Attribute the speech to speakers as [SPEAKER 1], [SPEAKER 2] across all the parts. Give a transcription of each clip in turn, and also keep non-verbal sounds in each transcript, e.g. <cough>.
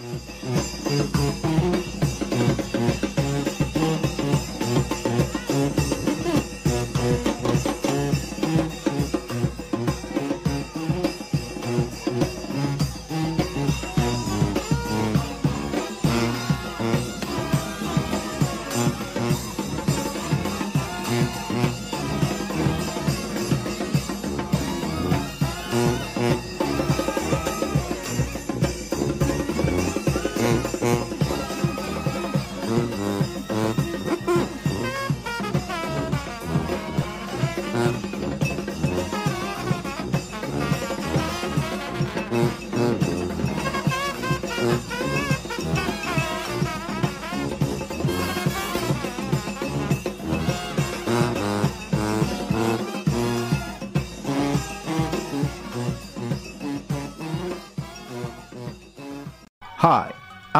[SPEAKER 1] Hi,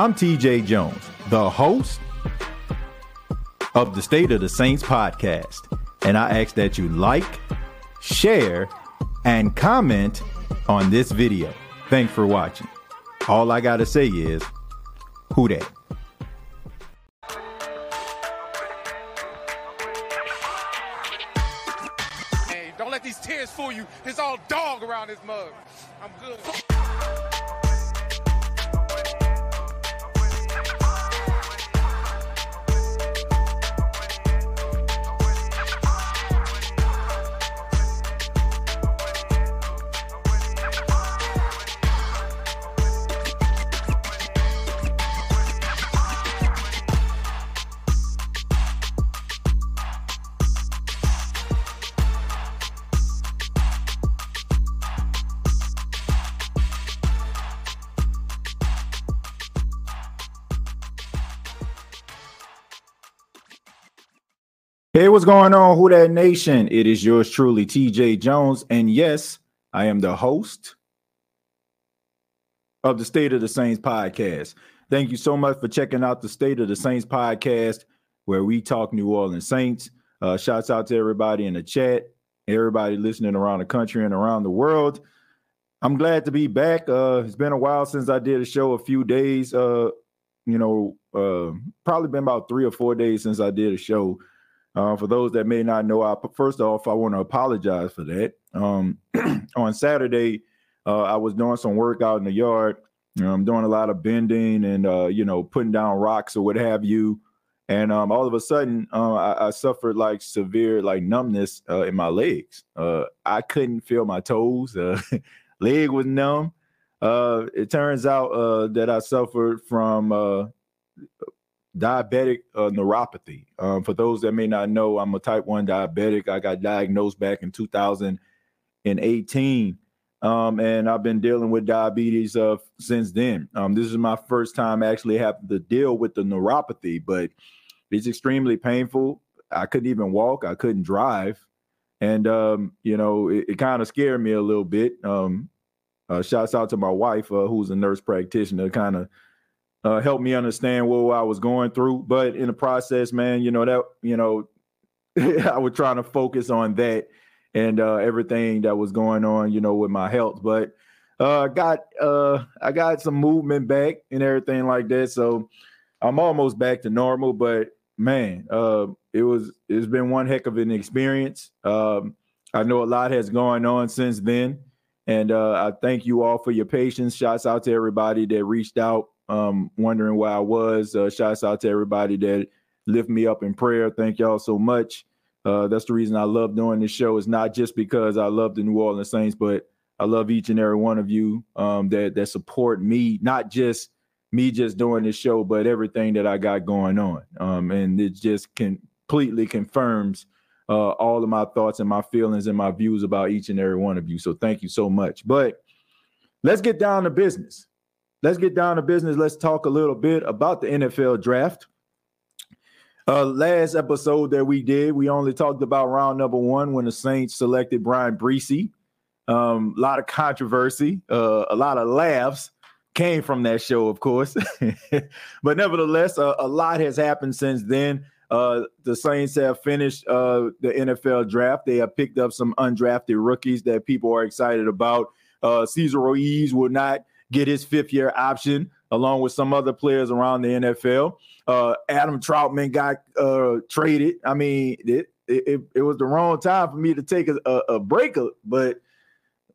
[SPEAKER 1] I'm TJ Jones, the host of the State of the Saints podcast, and I ask that you like, share, and comment on this video. Thanks for watching. All I gotta say is, who that?
[SPEAKER 2] Hey, don't let these tears fool you. There's all dog around this mug. I'm good.
[SPEAKER 1] Hey, what's going on, Who That Nation? It is yours truly, TJ Jones. And yes, I am the host of the State of the Saints podcast. Thank you so much for checking out the State of the Saints podcast, where we talk New Orleans Saints. Uh, shouts out to everybody in the chat, everybody listening around the country and around the world. I'm glad to be back. Uh, it's been a while since I did a show, a few days. Uh, you know, uh, probably been about three or four days since I did a show. Uh, for those that may not know, I first off I want to apologize for that. Um, <clears throat> on Saturday, uh, I was doing some work out in the yard. I'm doing a lot of bending and uh, you know putting down rocks or what have you. And um, all of a sudden, uh, I, I, suffered like severe like numbness uh, in my legs. Uh, I couldn't feel my toes. <laughs> leg was numb. it turns out that I suffered from diabetic uh, neuropathy. Um, for those that may not know, I'm a type 1 diabetic. I got diagnosed back in 2018. Um, and I've been dealing with diabetes uh, since then. Um, this is my first time actually having to deal with the neuropathy, but it's extremely painful. I couldn't even walk, I couldn't drive. And, um, you know, it, it kind of scared me a little bit. Um, uh, shouts out to my wife, uh, who's a nurse practitioner, kind of uh, helped me understand what I was going through. But in the process, man, you know that you know <laughs> I was trying to focus on that and uh, everything that was going on, you know, with my health. But uh, got uh, I got some movement back and everything like that. So I'm almost back to normal. But man, uh, it was it's been one heck of an experience. Um, I know a lot has gone on since then. And uh, I thank you all for your patience. Shouts out to everybody that reached out um, wondering where I was. Uh, shouts out to everybody that lift me up in prayer. Thank y'all so much. Uh, that's the reason I love doing this show. It's not just because I love the New Orleans Saints, but I love each and every one of you um, that that support me. Not just me just doing this show, but everything that I got going on. Um, and it just completely confirms uh, all of my thoughts and my feelings and my views about each and every one of you. So thank you so much. But let's get down to business let's get down to business. Let's talk a little bit about the NFL draft. Uh, last episode that we did, we only talked about round number one when the Saints selected Bryan Bresee. Um, a lot of controversy, uh, a lot of laughs came from that show, of course. <laughs> but nevertheless, uh, a lot has happened since then. Uh, the Saints have finished uh, the NFL draft. They have picked up some undrafted rookies that people are excited about. Uh, Cesar Ruiz will not get his fifth year option along with some other players around the NFL. Uh, Adam Trautman got uh, traded. I mean, it, it, it was the wrong time for me to take a, a, break, but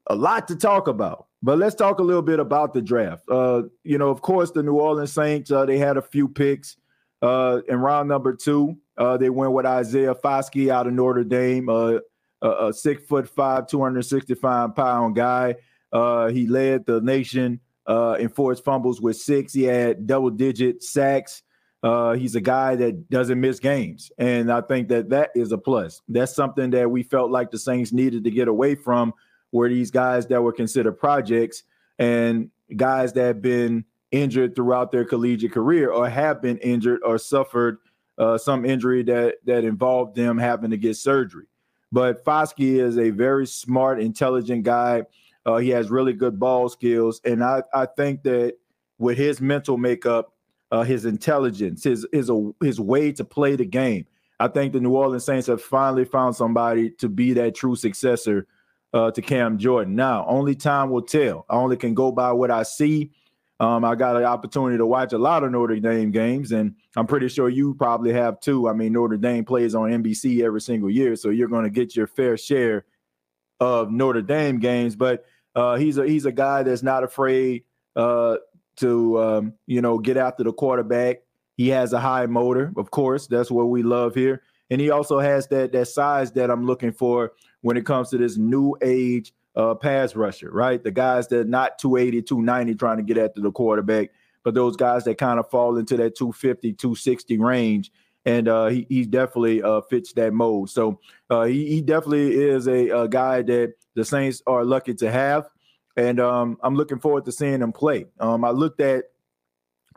[SPEAKER 1] a lot to talk about. But let's talk a little bit about the draft. Uh, you know, of course, the New Orleans Saints, uh, they had a few picks. Uh, in round number two, uh, they went with Isaiah Foskey out of Notre Dame, uh, a, a, six foot five, 265 pound guy. Uh, he led the nation uh, in fumbles with six. He had double digit sacks. Uh, he's a guy that doesn't miss games. And I think that that is a plus. That's something that we felt like the Saints needed to get away from, where these guys that were considered projects and guys that have been injured throughout their collegiate career or have been injured or suffered uh, some injury that that involved them having to get surgery. But Foskey is a very smart, intelligent guy. Uh, he has really good ball skills, and I I think that with his mental makeup, uh, his intelligence, his his his way to play the game, I think the New Orleans Saints have finally found somebody to be that true successor uh, to Cam Jordan. Now, only time will tell. I only can go by what I see um, I got an opportunity to watch a lot of Notre Dame games, and I'm pretty sure you probably have too. I mean, Notre Dame plays on NBC every single year, so you're going to get your fair share of Notre Dame games. But uh, he's a he's a guy that's not afraid uh, to um, you know get after the quarterback. He has a high motor, of course. That's what we love here, and he also has that that size that I'm looking for when it comes to this new age uh, pass rusher, right? The guys that not 280, 290 trying to get after the quarterback, but those guys that kind of fall into that 250, 260 range. And uh, he, he definitely uh, fits that mold. So uh, he, he definitely is a, a, guy that the Saints are lucky to have. And um, I'm looking forward to seeing him play. Um, I looked at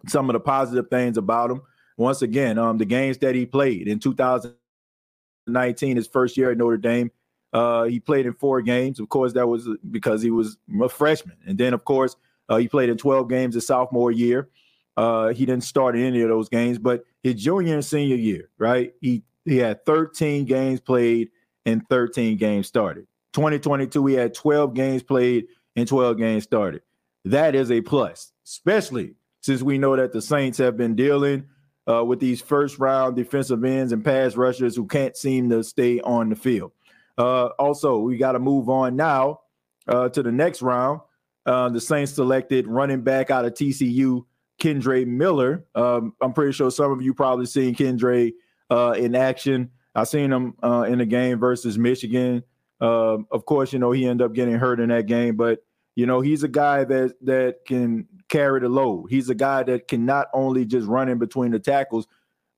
[SPEAKER 1] some of the positive things about him. Once again, um, the games that he played in 2019, his first year at Notre Dame, uh, he played in four games. Of course, that was because he was a freshman. And then, of course, uh, he played in 12 games his sophomore year. Uh, he didn't start in any of those games, but his junior and senior year, right? He he had 13 games played and 13 games started. 2022, he had 12 games played and 12 games started. That is a plus, especially since we know that the Saints have been dealing uh, with these first round defensive ends and pass rushers who can't seem to stay on the field. Uh, also, we got to move on now uh, to the next round. Uh, the Saints selected running back out of TCU, Kendre Miller. Um, I'm pretty sure some of you probably seen Kendre uh, in action. I seen him uh, in the game versus Michigan. Um, of course, you know he ended up getting hurt in that game, but you know he's a guy that that can carry the load. He's a guy that can not only just run in between the tackles,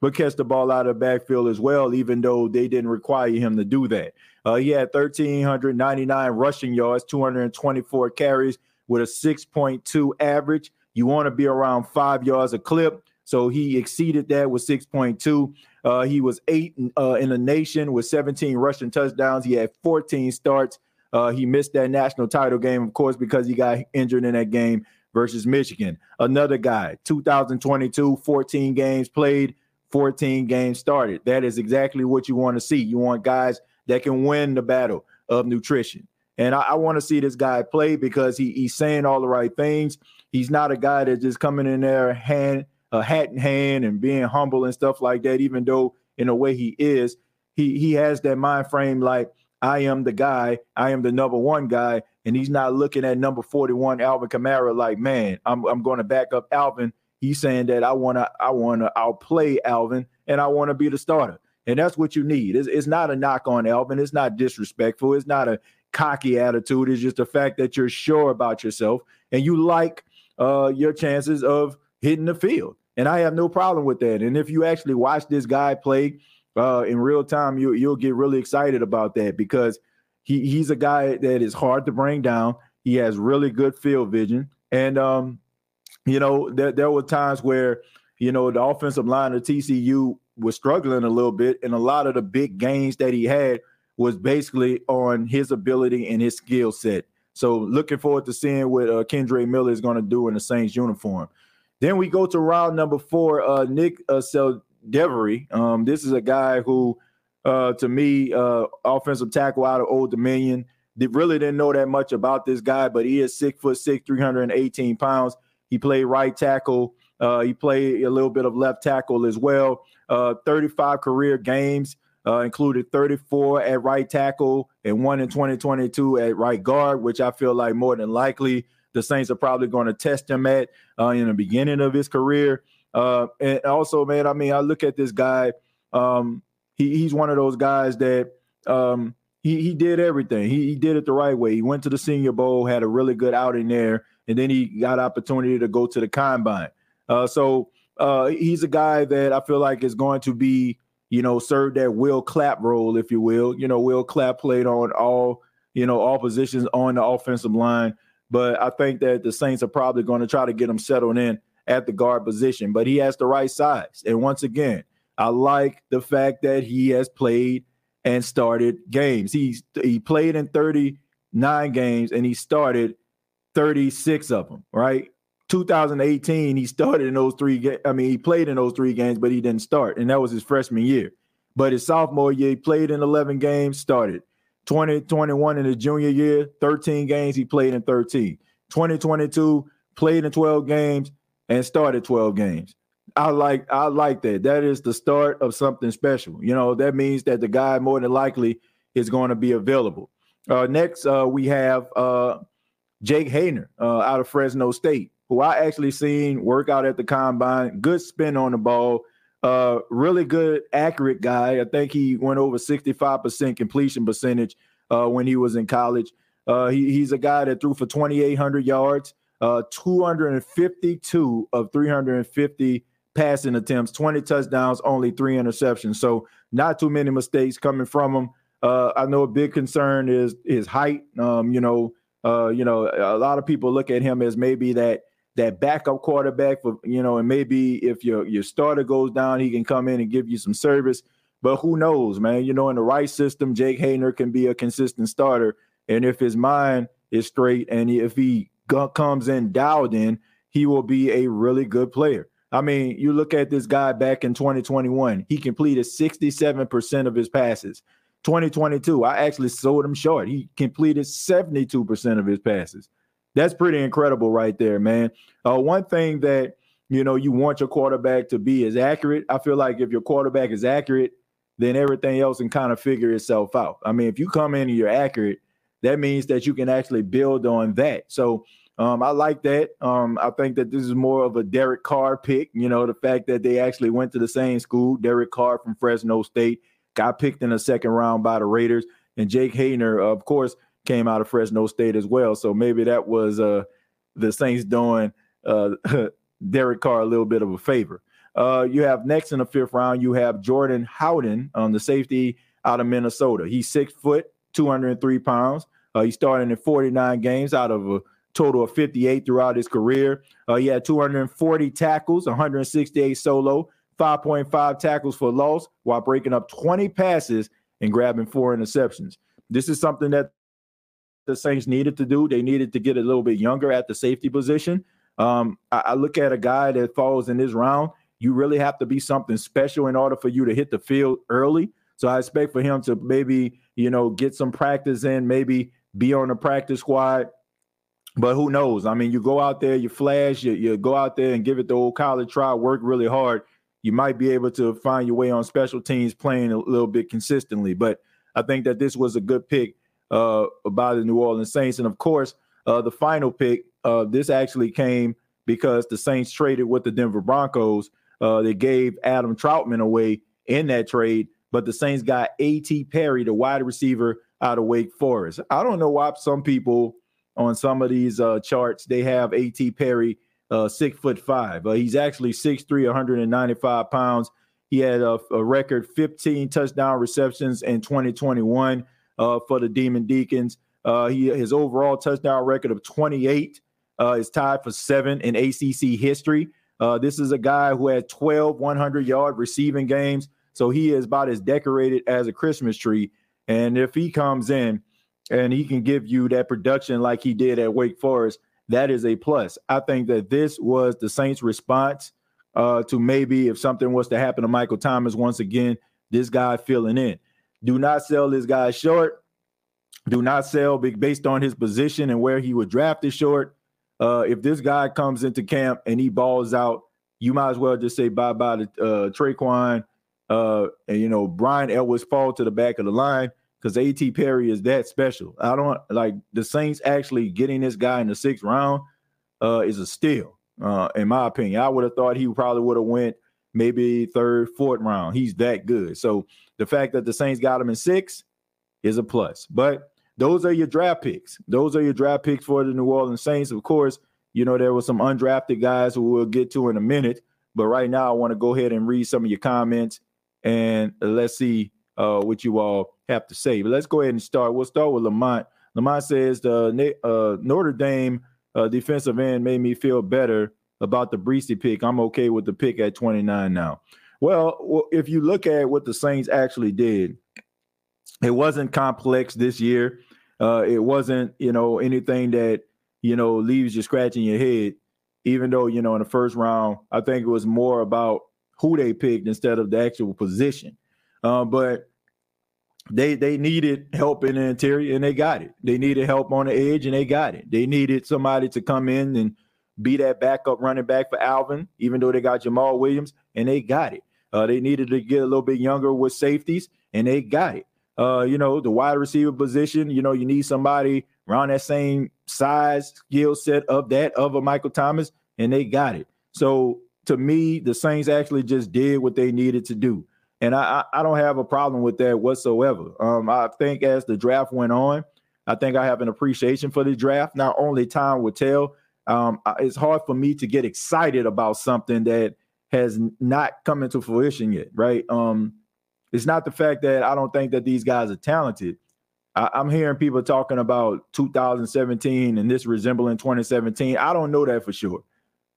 [SPEAKER 1] but catch the ball out of the backfield as well, even though they didn't require him to do that. Uh, he had 1,399 rushing yards, 224 carries with a 6.2 average. You want to be around five yards a clip. So he exceeded that with 6.2. Uh, he was eight uh, in the nation with 17 rushing touchdowns. He had 14 starts. Uh, he missed that national title game, of course, because he got injured in that game versus Michigan. Another guy, 2022, 14 games played, 14 games started. That is exactly what you want to see. You want guys that can win the battle of nutrition. And I, I want to see this guy play because he, he's saying all the right things. He's not a guy that's just coming in there hand a hat in hand and being humble and stuff like that. Even though in a way he is, he he has that mind frame like I am the guy, I am the number one guy, and he's not looking at number forty one Alvin Kamara like man, I'm I'm going to back up Alvin He's saying that I want to, I want to outplay Alvin, and I want to be the starter, and that's what you need. It's, it's not a knock on Alvin. It's not disrespectful. It's not a cocky attitude. It's just the fact that you're sure about yourself and you like uh, your chances of hitting the field. And I have no problem with that. And if you actually watch this guy play uh, in real time, you, you'll get really excited about that because he, he's a guy that is hard to bring down. He has really good field vision. And um, you know, there, there were times where, you know, the offensive line of TCU was struggling a little bit, and a lot of the big gains that he had was basically on his ability and his skill set. So looking forward to seeing what uh, Kendre Miller is going to do in the Saints uniform. Then we go to round number four, uh, Nick uh, Saldiveri. Um, this is a guy who, uh, to me, uh, offensive tackle out of Old Dominion. They really didn't know that much about this guy, but he is six foot six, 318 pounds. He played right tackle. Uh, he played a little bit of left tackle as well. Uh, 35 career games, uh, included 34 at right tackle and one in 2022 at right guard, which I feel like more than likely the Saints are probably going to test him at uh, in the beginning of his career. Uh, and also, man, I mean, I look at this guy. Um, he, he's one of those guys that um, he he did everything. He, he did it the right way. He went to the Senior Bowl, had a really good outing there, and then he got opportunity to go to the combine. Uh, so uh, he's a guy that I feel like is going to be, you know, serve that Will Clapp role, if you will. You know, Will Clapp played on all, you know, all positions on the offensive line, but I think that the Saints are probably going to try to get him settled in at the guard position. But he has the right size, and once again, I like the fact that he has played and started games. He's he played in 39 games and he started 36 of them, right? 2018, he started in those three games. I mean, he played in those three games, but he didn't start, and that was his freshman year. But his sophomore year, he played in 11 games, started. 2021 in his junior year, 13 games, he played in 13. 2022, played in 12 games and started 12 games. I like I like that. That is the start of something special. You know, that means that the guy more than likely is going to be available. Uh, next, uh, we have uh, Jake Haener uh, out of Fresno State, who I actually seen work out at the combine. Good spin on the ball. Uh, really good, accurate guy. I think he went over 65% completion percentage uh, when he was in college. He, he's a guy that threw for 2,800 yards, 252 of 350 passing attempts, 20 touchdowns, only three interceptions. So not too many mistakes coming from him. Uh, I know a big concern is his height. Um, you know, uh, you know, a lot of people look at him as maybe that that backup quarterback for you know, and maybe if your your starter goes down, he can come in and give you some service. But who knows, man? You know, in the right system, Jake Haener can be a consistent starter. And if his mind is straight and if he comes in dialed in, he will be a really good player. I mean, you look at this guy back in 2021, he completed 67% of his passes. 2022, I actually sold him short. He completed 72% of his passes. That's pretty incredible right there, man. Uh, one thing that you know you want your quarterback to be is accurate. I feel like if your quarterback is accurate, then everything else can kind of figure itself out. I mean, if you come in and you're accurate, that means that you can actually build on that. So um, I like that. Um, I think that this is more of a Derek Carr pick. You know, the fact that they actually went to the same school. Derek Carr from Fresno State got picked in the second round by the Raiders, and Jake Haener, of course, came out of Fresno State as well. So maybe that was uh, the Saints doing uh, <laughs> Derek Carr a little bit of a favor. Uh, you have next in the fifth round, you have Jordan Howden on the safety out of Minnesota. He's six foot, 203 pounds. Uh, he started in 49 games out of a total of 58 throughout his career. Uh, he had 240 tackles, 168 solo, 5.5 tackles for loss while breaking up 20 passes and grabbing four interceptions. This is something that the Saints needed to do. They needed to get a little bit younger at the safety position. Um, I, I look at a guy that falls in this round. You really have to be something special in order for you to hit the field early. So I expect for him to maybe, you know, get some practice in, maybe be on the practice squad, but who knows? I mean, you go out there, you flash, you, you go out there and give it the old college try, work really hard. You might be able to find your way on special teams playing a little bit consistently. But I think that this was a good pick uh, by the New Orleans Saints. And of course, uh, the final pick, uh, this actually came because the Saints traded with the Denver Broncos. Uh, they gave Adam Trautman away in that trade, but the Saints got A.T. Perry, the wide receiver out of Wake Forest. I don't know why some people on some of these uh, charts, they have A.T. Perry uh, six foot five. He's actually 6'3, 195 pounds. He had a, a record 15 touchdown receptions in 2021 uh, for the Demon Deacons. Uh, he his overall touchdown record of 28 uh, is tied for seven in ACC history. Uh, this is a guy who had 12 100 yard receiving games, so he is about as decorated as a Christmas tree. And if he comes in, and he can give you that production like he did at Wake Forest, that is a plus. I think that this was the Saints' response uh, to maybe if something was to happen to Michael Thomas once again, this guy filling in. Do not sell this guy short. Do not sell based on his position and where he was drafted short. uh, if this guy comes into camp and he balls out, you might as well just say bye bye to uh, Tre'Quan. Uh, and you know, Brian Edwards fall to the back of the line because A.T. Perry is that special. I don't like the Saints actually getting this guy in the sixth round uh, is a steal, uh, in my opinion. I would have thought he probably would have went maybe third, fourth round. He's that good. So the fact that the Saints got him in six is a plus. But those are your draft picks. Those are your draft picks for the New Orleans Saints. Of course, you know, there were some undrafted guys who we'll get to in a minute. But right now, I want to go ahead and read some of your comments and let's see uh, what you all have to say. But let's go ahead and start. We'll start with Lamont. Lamont says the uh, Notre Dame uh, defensive end made me feel better about the Bresee pick. I'm okay with the pick at 29 now. Well, if you look at what the Saints actually did, it wasn't complex this year. Uh, it wasn't, you know, anything that, you know, leaves you scratching your head. Even though, you know, in the first round, I think it was more about who they picked instead of the actual position. Uh, but they they needed help in the interior and they got it. They needed help on the edge and they got it. They needed somebody to come in and be that backup running back for Alvin, even though they got Jamaal Williams and they got it. Uh, they needed to get a little bit younger with safeties and they got it. Uh, you know, the wide receiver position, you know, you need somebody around that same size, skill set of that of a Michael Thomas, and they got it. So to me, the Saints actually just did what they needed to do. And I, I don't have a problem with that whatsoever. Um, I think as the draft went on, I think I have an appreciation for the draft. Not only time will tell. Um, it's hard for me to get excited about something that has not come into fruition yet, right? Um, it's not the fact that I don't think that these guys are talented. I, I'm hearing people talking about 2017 and this resembling 2017. I don't know that for sure.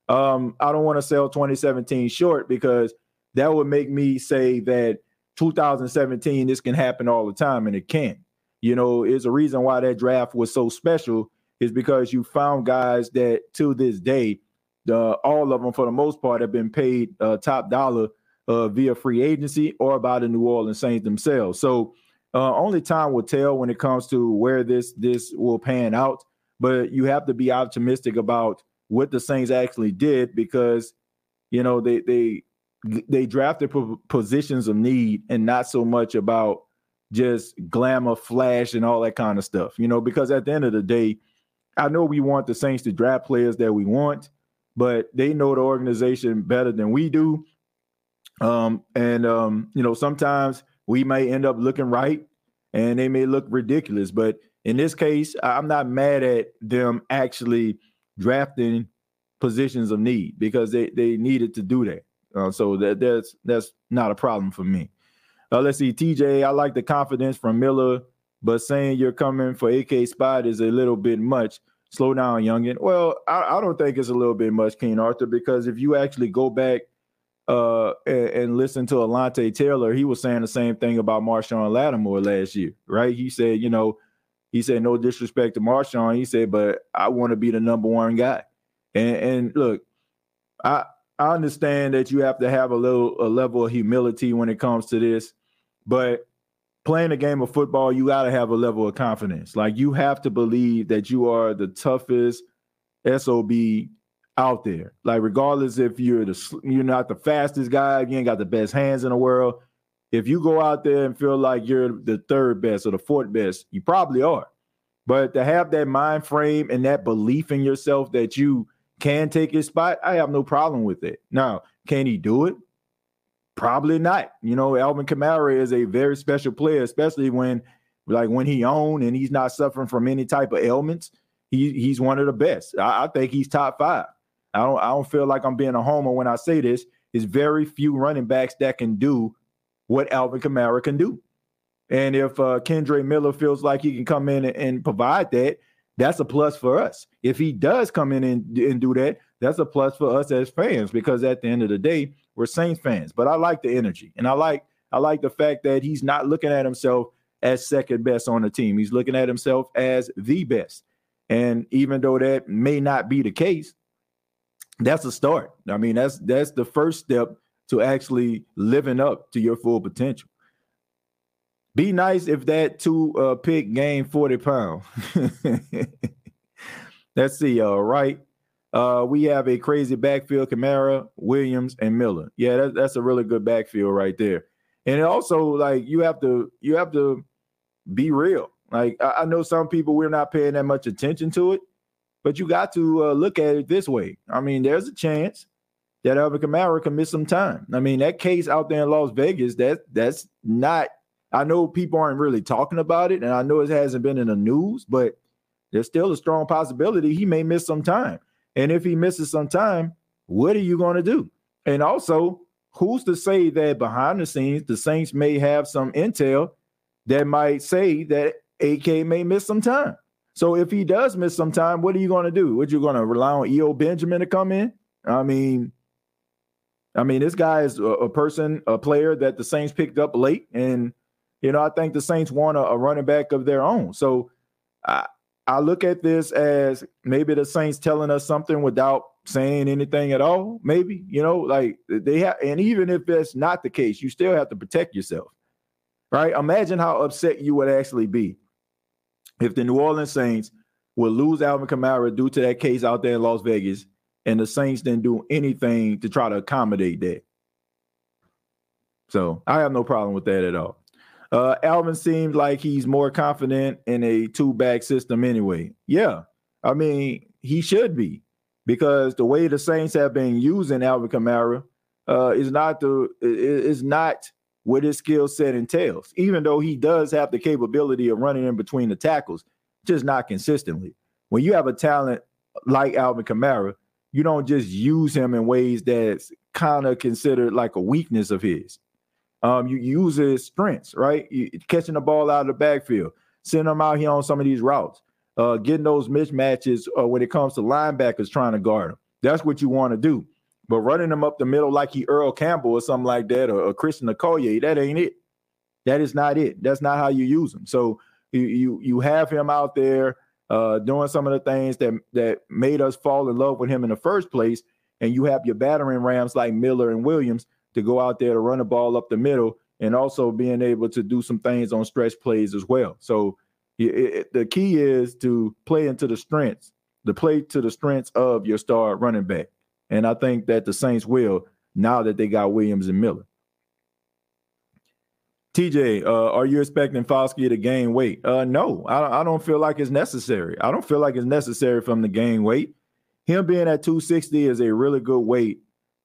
[SPEAKER 1] Um, I don't want to sell 2017 short because that would make me say that 2017 this can happen all the time and it can't. you know is a reason why that draft was so special is because you found guys that to this day the all of them for the most part have been paid uh, top dollar uh, via free agency or by the New Orleans Saints themselves. So uh, only time will tell when it comes to where this this will pan out. But you have to be optimistic about what the Saints actually did because you know they they they drafted positions of need and not so much about just glamour, flash, and all that kind of stuff. You know, because at the end of the day, I know we want the Saints to draft players that we want, but they know the organization better than we do. Um, and um, you know, sometimes we may end up looking right and they may look ridiculous. But in this case, I'm not mad at them actually drafting positions of need because they, they needed to do that. Uh, so that that's that's not a problem for me. Uh, let's see, TJ. I like the confidence from Miller, but saying you're coming for AK spot is a little bit much. Slow down, youngin. Well, I, I don't think it's a little bit much, King Arthur, because if you actually go back uh, and, and, listen to Alontae Taylor, he was saying the same thing about Marshon Lattimore last year, right? He said, you know, he said no disrespect to Marshon. He said, but I want to be the number one guy. And, and look, I I understand that you have to have a little a level of humility when it comes to this, but playing a game of football, you got to have a level of confidence. Like you have to believe that you are the toughest SOB out there. Like regardless if you're the you're not the fastest guy, you ain't got the best hands in the world. If you go out there and feel like you're the third best or the fourth best, you probably are. But to have that mind frame and that belief in yourself that you can take his spot, I have no problem with it. Now, can he do it? Probably not. You know, Alvin Kamara is a very special player, especially when like when he owned and he's not suffering from any type of ailments. He he's one of the best. I, I think he's top five. I don't I don't feel like I'm being a homer when I say this. There's very few running backs that can do what Alvin Kamara can do. And if uh, Kendre Miller feels like he can come in and, and provide that, that's a plus for us. If he does come in and, and do that, that's a plus for us as fans because at the end of the day, we're Saints fans. But I like the energy, and I like I like the fact that he's not looking at himself as second best on the team. He's looking at himself as the best. And even though that may not be the case, that's a start. I mean, that's that's the first step to actually living up to your full potential. Be nice if that two uh, pick gained 40 pounds. <laughs> Let's see. All right. Uh, we have a crazy backfield: Kamara, Williams, and Miller. Yeah, that, that's a really good backfield right there. And also, like you have to you have to be real. Like I, I know some people we're not paying that much attention to it, but you got to uh, look at it this way. I mean, there's a chance that Alvin Kamara can miss some time. I mean, that case out there in Las Vegas, that that's not. I know people aren't really talking about it, and I know it hasn't been in the news, but there's still a strong possibility he may miss some time. And if he misses some time, what are you going to do? And also, who's to say that behind the scenes the Saints may have some intel that might say that AK may miss some time? So if he does miss some time, what are you going to do? What you going to rely on Eno Benjamin to come in? I mean, I mean, this guy is a, a, person, a player that the Saints picked up late, and you know, I think the Saints want a, a running back of their own. So I, I look at this as maybe the Saints telling us something without saying anything at all. Maybe you know, like they have, and even if that's not the case, you still have to protect yourself, right? Imagine how upset you would actually be if the New Orleans Saints would lose Alvin Kamara due to that case out there in Las Vegas, and the Saints didn't do anything to try to accommodate that. So I have no problem with that at all. Uh, Alvin seems like he's more confident in a two back system anyway. Yeah, I mean he should be because the way the Saints have been using Alvin Kamara uh, is not the is not what his skill set entails. Even though he does have the capability of running in between the tackles, just not consistently. When you have a talent like Alvin Kamara, you don't just use him in ways that's kind of considered like a weakness of his. Um, you use his strengths, right? You, catching the ball out of the backfield, sending them out here on some of these routes, uh, getting those mismatches uh, when it comes to linebackers trying to guard them. That's what you want to do. But running them up the middle like he Earl Campbell or something like that, or, or Christian Okoye, that ain't it. That is not it. That's not how you use him. So you you, you have him out there uh, doing some of the things that that made us fall in love with him in the first place, and you have your battering rams like Miller and Williams to go out there to run the ball up the middle, and also being able to do some things on stretch plays as well. So it, it, the key is to play into the strengths, the play to the strengths of your star running back. And I think that the Saints will now that they got Williams and Miller. TJ, uh, are you expecting Foskey to gain weight? Uh, no, I, I don't feel like it's necessary. I don't feel like it's necessary from the gain weight. Him being at 260 is a really good weight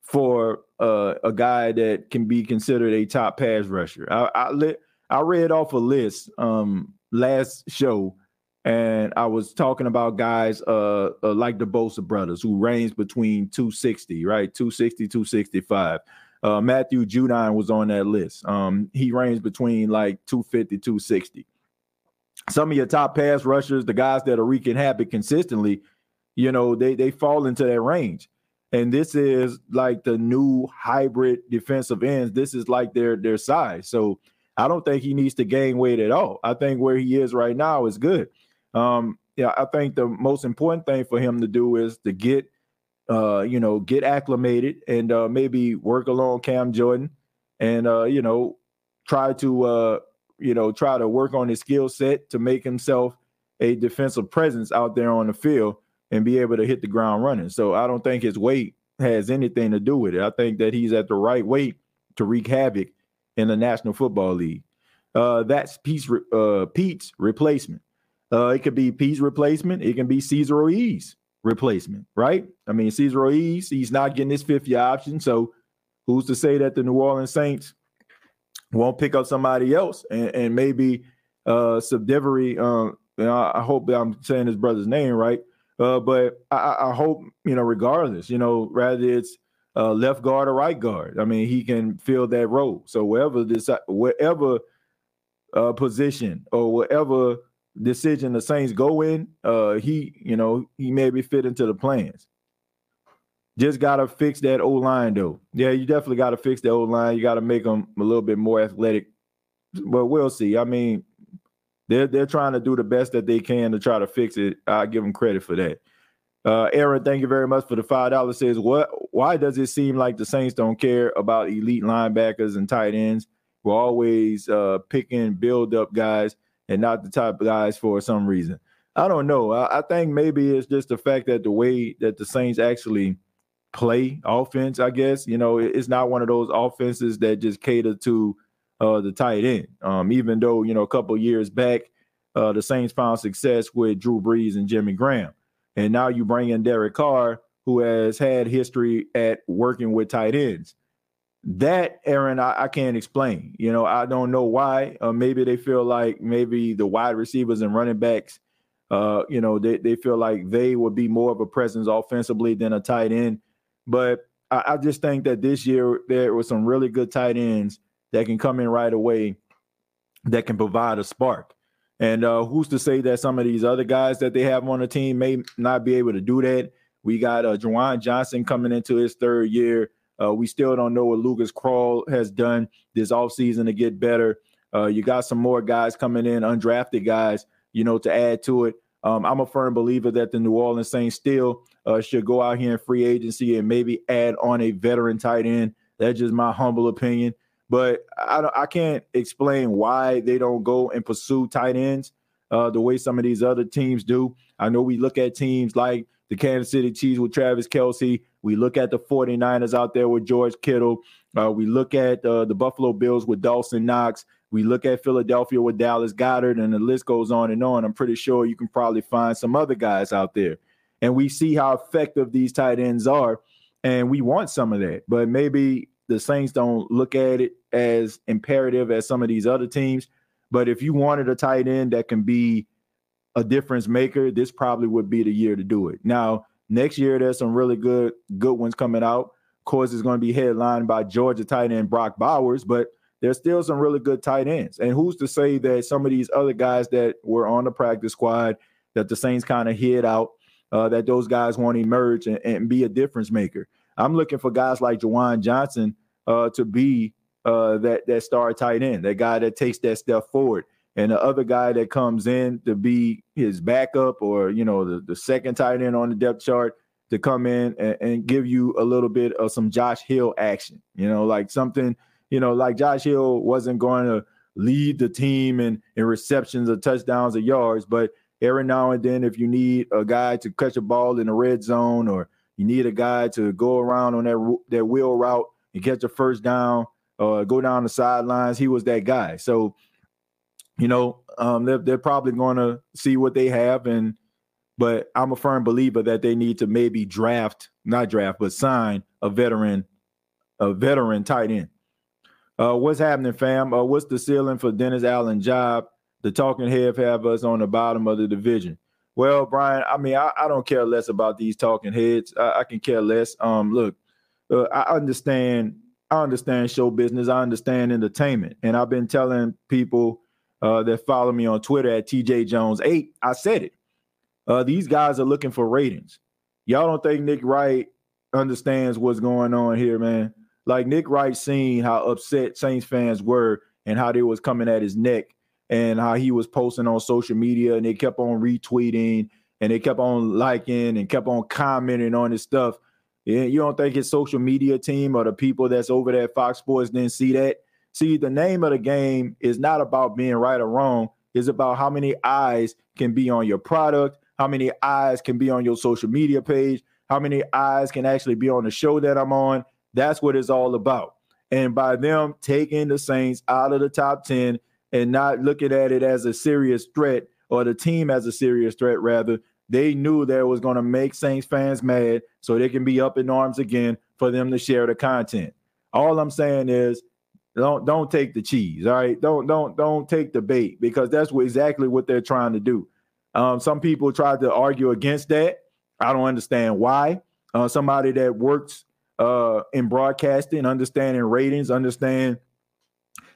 [SPEAKER 1] for uh, a guy that can be considered a top pass rusher. I I, lit, I read off a list um, last show and I was talking about guys uh, uh, like the Bosa brothers who range between 260, right? 260, 265. Uh, Matthew Judon was on that list. Um, he ranged between like 250, 260. Some of your top pass rushers, the guys that are wreaking havoc consistently, you know, they they fall into that range. And this is like the new hybrid defensive ends. This is like their their size. So I don't think he needs to gain weight at all. I think where he is right now is good. Um, yeah, I think the most important thing for him to do is to get, uh, you know, get acclimated and uh, maybe work along Cam Jordan, and uh, you know, try to, uh, you know, try to work on his skill set to make himself a defensive presence out there on the field and be able to hit the ground running. So I don't think his weight has anything to do with it. I think that he's at the right weight to wreak havoc in the National Football League. Uh, that's Pete's, uh, Pete's replacement. Uh, it could be Pete's replacement. It can be Cesar Ruiz replacement, right? I mean, Cesar Ruiz, he's not getting his 50 option. So who's to say that the New Orleans Saints won't pick up somebody else and, and maybe uh Subdivery, um, I hope I'm saying his brother's name right. Uh, but I, I hope, you know, regardless, you know, rather it's uh, left guard or right guard. I mean, he can fill that role. So wherever this, wherever uh, position or whatever decision the Saints go in, uh, he, you know, he may be fit into the plans. Just gotta fix that old line though. Yeah, you definitely gotta fix that old line. You gotta make them a little bit more athletic. But we'll see. I mean, they're they're trying to do the best that they can to try to fix it. I give them credit for that. Uh, Aaron, thank you very much for the five dollars. Says what? Why does it seem like the Saints don't care about elite linebackers and tight ends? We're always uh, picking build up guys and not the top guys for some reason. I don't know. I, I, think maybe it's just the fact that the way that the Saints actually play offense, I guess, you know, it's not one of those offenses that just cater to uh, the tight end. Um, even though, you know, a couple years back, uh, the Saints found success with Drew Brees and Jimmy Graham. And now you bring in Derek Carr, who has had history at working with tight ends. That, Aaron, I, I can't explain. You know, I don't know why. Uh, maybe they feel like maybe the wide receivers and running backs – uh, you know, they, they feel like they would be more of a presence offensively than a tight end. But I, I just think that this year there were some really good tight ends that can come in right away that can provide a spark. And uh, who's to say that some of these other guys that they have on the team may not be able to do that? We got uh, Juwan Johnson coming into his third year. Uh, we still don't know what Lucas Krull has done this offseason to get better. Uh, you got some more guys coming in, undrafted guys you know, to add to it. Um, I'm a firm believer that the New Orleans Saints still uh, should go out here in free agency and maybe add on a veteran tight end. That's just my humble opinion. But I, I can't explain why they don't go and pursue tight ends uh, the way some of these other teams do. I know we look at teams like the Kansas City Chiefs with Travis Kelce. We look at the 49ers out there with George Kittle. Uh, we look at uh, the Buffalo Bills with Dawson Knox. We look at Philadelphia with Dallas Goedert, and the list goes on and on. I'm pretty sure you can probably find some other guys out there. And we see how effective these tight ends are, and we want some of that. But maybe the Saints don't look at it as imperative as some of these other teams. But if you wanted a tight end that can be a difference maker, this probably would be the year to do it. Now, next year there's some really good good ones coming out. Of course, it's going to be headlined by Georgia tight end Brock Bowers, but there's still some really good tight ends. And who's to say that some of these other guys that were on the practice squad that the Saints kind of hid out, uh, that those guys won't emerge and, and, be a difference maker. I'm looking for guys like Juwan Johnson uh, to be uh, that that star tight end, that guy that takes that step forward, and the other guy that comes in to be his backup or you know the, the second tight end on the depth chart to come in and, and give you a little bit of some Josh Hill action, you know, like something you know, like Josh Hill wasn't going to lead the team in, in receptions or touchdowns or yards, but every now and then, if you need a guy to catch a ball in the red zone or you need a guy to go around on that that wheel route and catch a first down or go down the sidelines, he was that guy. So, you know, um, they're, they're probably going to see what they have and but I'm a firm believer that they need to maybe draft, not draft, but sign a veteran, a veteran tight end. Uh, what's happening, fam? Uh, what's the ceiling for Dennis Allen job? The talking heads have us on the bottom of the division. Well, Brian, I mean, I, I don't care less about these talking heads. I, I can care less. Um, look, uh, I understand. I understand show business. I understand entertainment, and I've been telling people uh, that follow me on Twitter at TJ Jones eight. I said it. Uh, these guys are looking for ratings. Y'all don't think Nick Wright understands what's going on here, man? like Nick Wright seen how upset Saints fans were and how they was coming at his neck and how he was posting on social media and they kept on retweeting and they kept on liking and kept on commenting on his stuff. You don't think his social media team or the people that's over there at Fox Sports didn't see that? See, the name of the game is not about being right or wrong. It's about how many eyes can be on your product, how many eyes can be on your social media page, how many eyes can actually be on the show that I'm on, that's what it's all about. And by them taking the Saints out of the top 10 and not looking at it as a serious threat or the team as a serious threat, rather, they knew that was going to make Saints fans mad so they can be up in arms again for them to share the content. All I'm saying is don't don't take the cheese, all right? Don't don't don't take the bait because that's what, exactly what they're trying to do. Um, some people tried to argue against that. I don't understand why. Uh, somebody that works uh, in broadcasting, understanding ratings, understand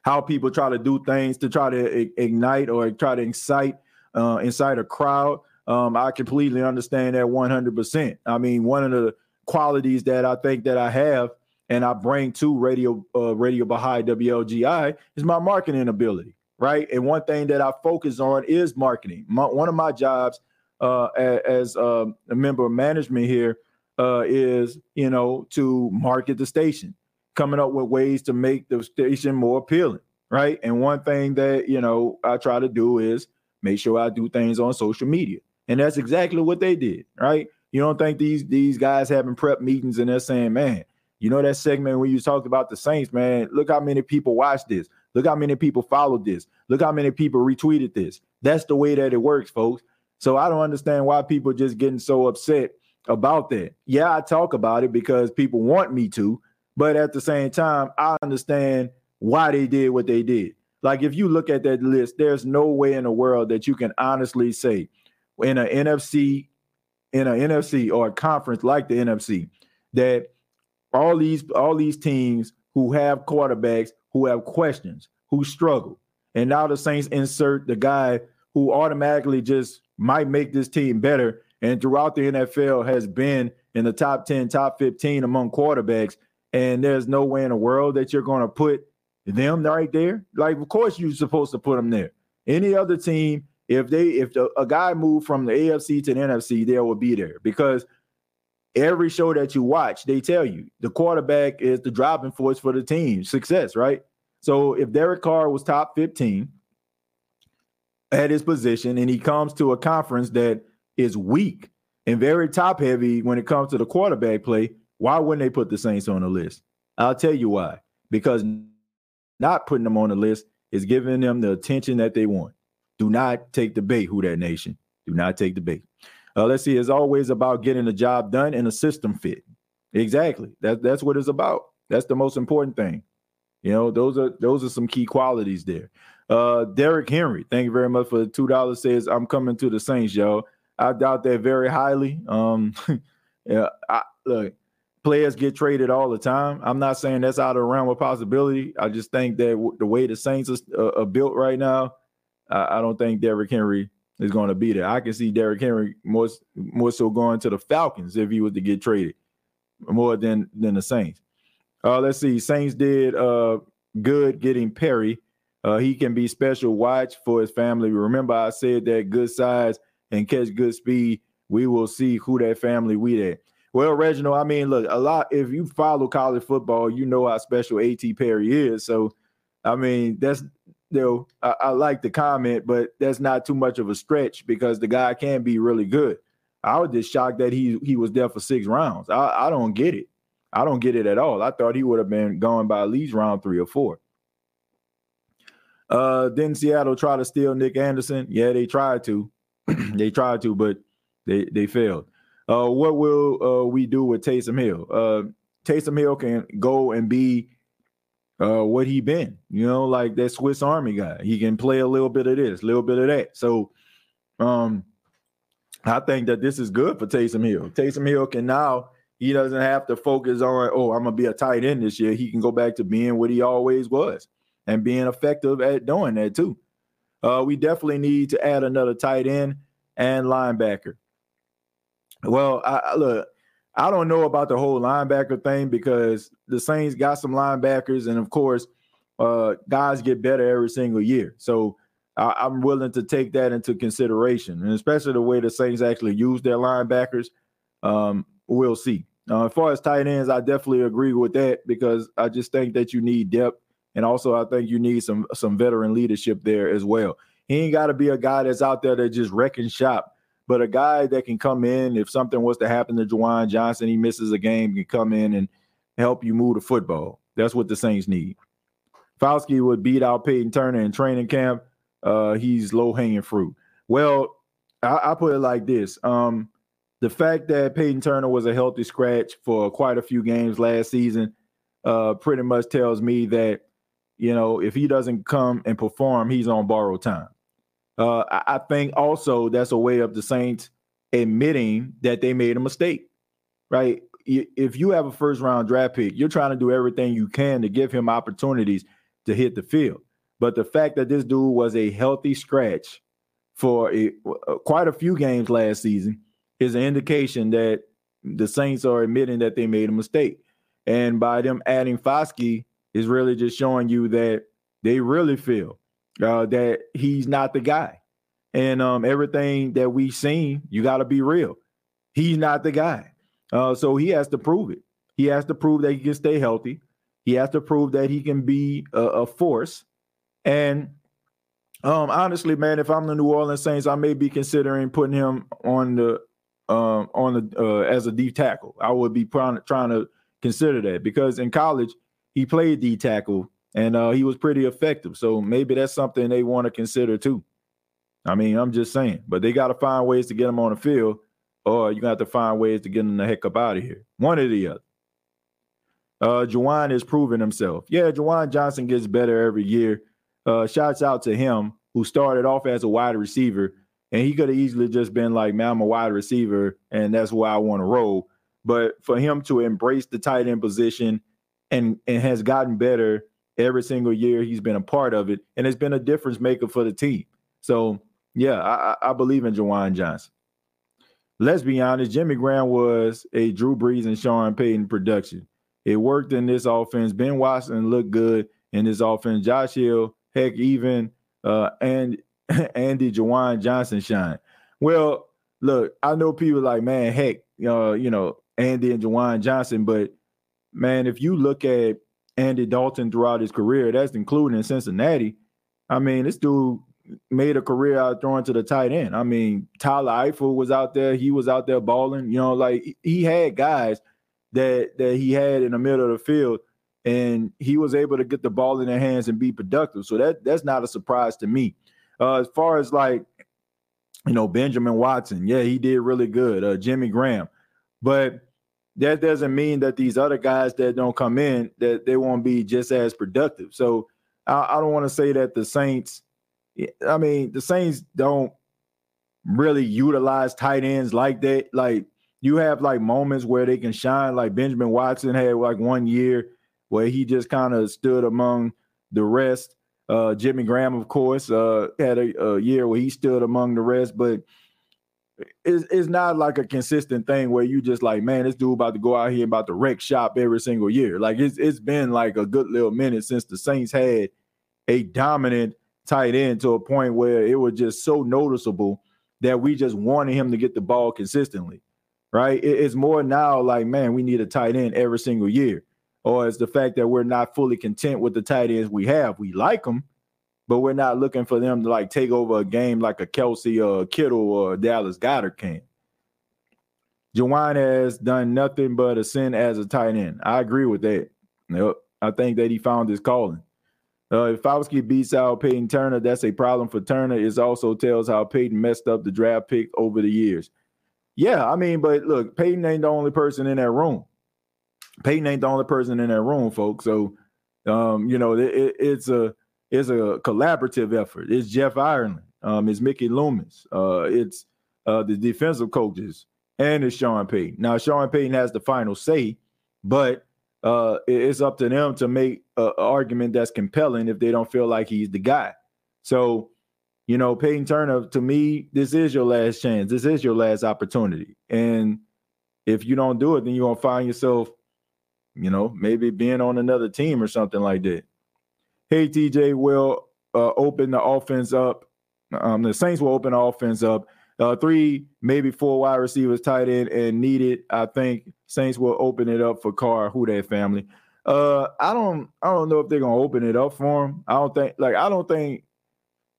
[SPEAKER 1] how people try to do things to try to ignite or try to incite uh, incite a crowd. Um, I completely understand that 100%. I mean, one of the qualities that I think that I have and I bring to Radio uh, Radio Baha'i WLGI is my marketing ability, right? And one thing that I focus on is marketing. My, one of my jobs uh, as, um, a member of management here uh, is you know to market the station, coming up with ways to make the station more appealing, right? And one thing that you know I try to do is make sure I do things on social media. And that's exactly what they did, right? You don't think these these guys having prep meetings and they're saying, man, you know that segment when you talked about the Saints, man, look how many people watched this. Look how many people followed this. Look how many people retweeted this. That's the way that it works, folks. So I don't understand why people just getting so upset about that. Yeah, I talk about it because people want me to, but at the same time, I understand why they did what they did. Like if you look at that list, there's no way in the world that you can honestly say in an NFC, in an NFC or a conference like the NFC, that all these all these teams who have quarterbacks who have questions, who struggle, and now the Saints insert the guy who automatically just might make this team better and throughout the NFL has been in the top 10, top 15 among quarterbacks. And there's no way in the world that you're going to put them right there. Like, of course, you're supposed to put them there. Any other team, if they if the, a guy moved from the AFC to the NFC, they will be there because every show that you watch, they tell you the quarterback is the driving force for the team success, right? So if Derek Carr was top 15 at his position and he comes to a conference that is weak and very top heavy when it comes to the quarterback play, why wouldn't they put the Saints on the list? I'll tell you why. Because not putting them on the list is giving them the attention that they want. Do not take the bait, who that nation. Do not take the bait. Uh, let's see. It's always about getting the job done and a system fit. Exactly. That, that's what it's about. That's the most important thing. You know, those are those are some key qualities there. Uh, Derrick Henry, thank you very much for the two dollars. Says I'm coming to the Saints, y'all. I doubt that very highly. Um, <laughs> yeah, I, look, players get traded all the time. I'm not saying that's out of the realm of possibility. I just think that w- the way the Saints are, uh, are built right now, I, I don't think Derrick Henry is going to be there. I can see Derrick Henry more more so going to the Falcons if he was to get traded more than than the Saints. Uh, let's see. Saints did uh, good getting Perry. Uh, he can be special watch for his family. Remember, I said that good size and catch good speed. We will see who that family we that. Well, Reginald, I mean, look, a lot. If you follow college football, you know how special A.T. Perry is. So, I mean, that's you know, I, I, like the comment, but that's not too much of a stretch because the guy can be really good. I was just shocked that he he was there for six rounds. I, I don't get it. I don't get it at all. I thought he would have been going by at least round three or four. Uh, didn't Seattle try to steal Nick Anderson? Yeah, they tried to. <clears throat> they tried to, but they they failed. Uh, what will uh, we do with Taysom Hill? Uh, Taysom Hill can go and be uh, what he been, you know, like that Swiss Army guy. He can play a little bit of this, a little bit of that. So, um, I think that this is good for Taysom Hill. Taysom Hill can now he doesn't have to focus on oh I'm gonna be a tight end this year. He can go back to being what he always was and being effective at doing that too. Uh, we definitely need to add another tight end and linebacker. Well, I, look, I don't know about the whole linebacker thing because the Saints got some linebackers, and of course, uh, guys get better every single year. So I, am willing to take that into consideration, and especially the way the Saints actually use their linebackers. Um, we'll see. Uh, as far as tight ends, I definitely agree with that because I just think that you need depth, and also I think you need some some veteran leadership there as well. He ain't got to be a guy that's out there that just wrecking shop but a guy that can come in if something was to happen to Juwan Johnson, he misses a game, can come in and help you move the football. That's what the Saints need. Foskey would beat out Payton Turner in training camp. Uh, he's low hanging fruit. Well, I, I, put it like this: um, the fact that Payton Turner was a healthy scratch for quite a few games last season uh, pretty much tells me that you know if he doesn't come and perform, he's on borrowed time. Uh, I, think also that's a way of the Saints admitting that they made a mistake, right? If you have a first round draft pick, you're trying to do everything you can to give him opportunities to hit the field. But the fact that this dude was a healthy scratch for a, quite a few games last season is an indication that the Saints are admitting that they made a mistake. And by them adding Foskey is really just showing you that they really feel uh, that he's not the guy. And um, everything that we've seen, you got to be real. He's not the guy. Uh, so he has to prove it. He has to prove that he can stay healthy. He has to prove that he can be a, a force. And Um, honestly, man, if I'm the New Orleans Saints, I may be considering putting him on the um on the uh, as a D tackle. I would be trying to, trying to consider that because in college he played D tackle and uh, he was pretty effective. So maybe that's something they want to consider too. I mean, I'm just saying, but they got to find ways to get him on the field, or you got to have to find ways to get him the heck up out of here. One or the other. Uh, Juwan is proving himself. Yeah, Juwan Johnson gets better every year. Uh, shouts out to him who started off as a wide receiver, and he could have easily just been like, "Man, I'm a wide receiver, and that's why I want to roll." But for him to embrace the tight end position and and has gotten better every single year he's been a part of it, and it's been a difference maker for the team. So yeah, I, I believe in Juwan Johnson. Let's be honest, Jimmy Graham was a Drew Brees and Sean Payton production. It worked in this offense. Ben Watson looked good in this offense. Josh Hill, heck, even uh, and <laughs> Andy Juwan Johnson shine. Well, look, I know people like, man, heck, uh, you know, Andy and Juwan Johnson, but man, if you look at Andy Dalton throughout his career, that's including in Cincinnati. I mean, this dude made a career out throwing to the tight end. I mean, Tyler Eifert was out there. He was out there balling. You know, like he had guys that that he had in the middle of the field, and he was able to get the ball in their hands and be productive. So that that's not a surprise to me. Uh, as far as like, you know, Benjamin Watson, yeah, he did really good. Uh, Jimmy Graham, but that doesn't mean that these other guys that don't come in that they won't be just as productive. So I, I don't want to say that the Saints I mean, the Saints don't really utilize tight ends like that. Like you have like moments where they can shine. Like Benjamin Watson had like one year where he just kind of stood among the rest. Uh, Jimmy Graham, of course, uh, had a, a, year where he stood among the rest, but it's, it's not like a consistent thing where you just like, man, this dude about to go out here about to wreck shop every single year. Like it's it's been like a good little minute since the Saints had a dominant tight end to a point where it was just so noticeable that we just wanted him to get the ball consistently, right? It's more now like, man, we need a tight end every single year. Or it's the fact that we're not fully content with the tight ends we have. We like them, but we're not looking for them to like take over a game like a Kelce or a Kittle or Dallas Goedert can. Juwan has done nothing but ascend as a tight end. I agree with that. Yep. I think that he found his calling. Uh, if Foskey beats out Payton Turner, that's a problem for Turner. It also tells how Payton messed up the draft pick over the years. Yeah, I mean, but look, Payton ain't the only person in that room. Payton ain't the only person in that room, folks. So, um, you know, it, it's a it's a collaborative effort. It's Jeff Ireland, um, it's Mickey Loomis, uh, it's uh, the defensive coaches, and it's Sean Payton. Now, Sean Payton has the final say, but uh, it's up to them to make an argument that's compelling if they don't feel like he's the guy. So, you know, Payton Turner, to me, this is your last chance. This is your last opportunity. And if you don't do it, then you're gonna find yourself, you know, maybe being on another team or something like that. Hey, TJ will uh, open the offense up. Um, the Saints will open the offense up uh, three, maybe four wide receivers tight end and needed. I think Saints will open it up for Carr, who that family. Uh, I don't, I don't know if they're gonna open it up for him. I don't think, like, I don't think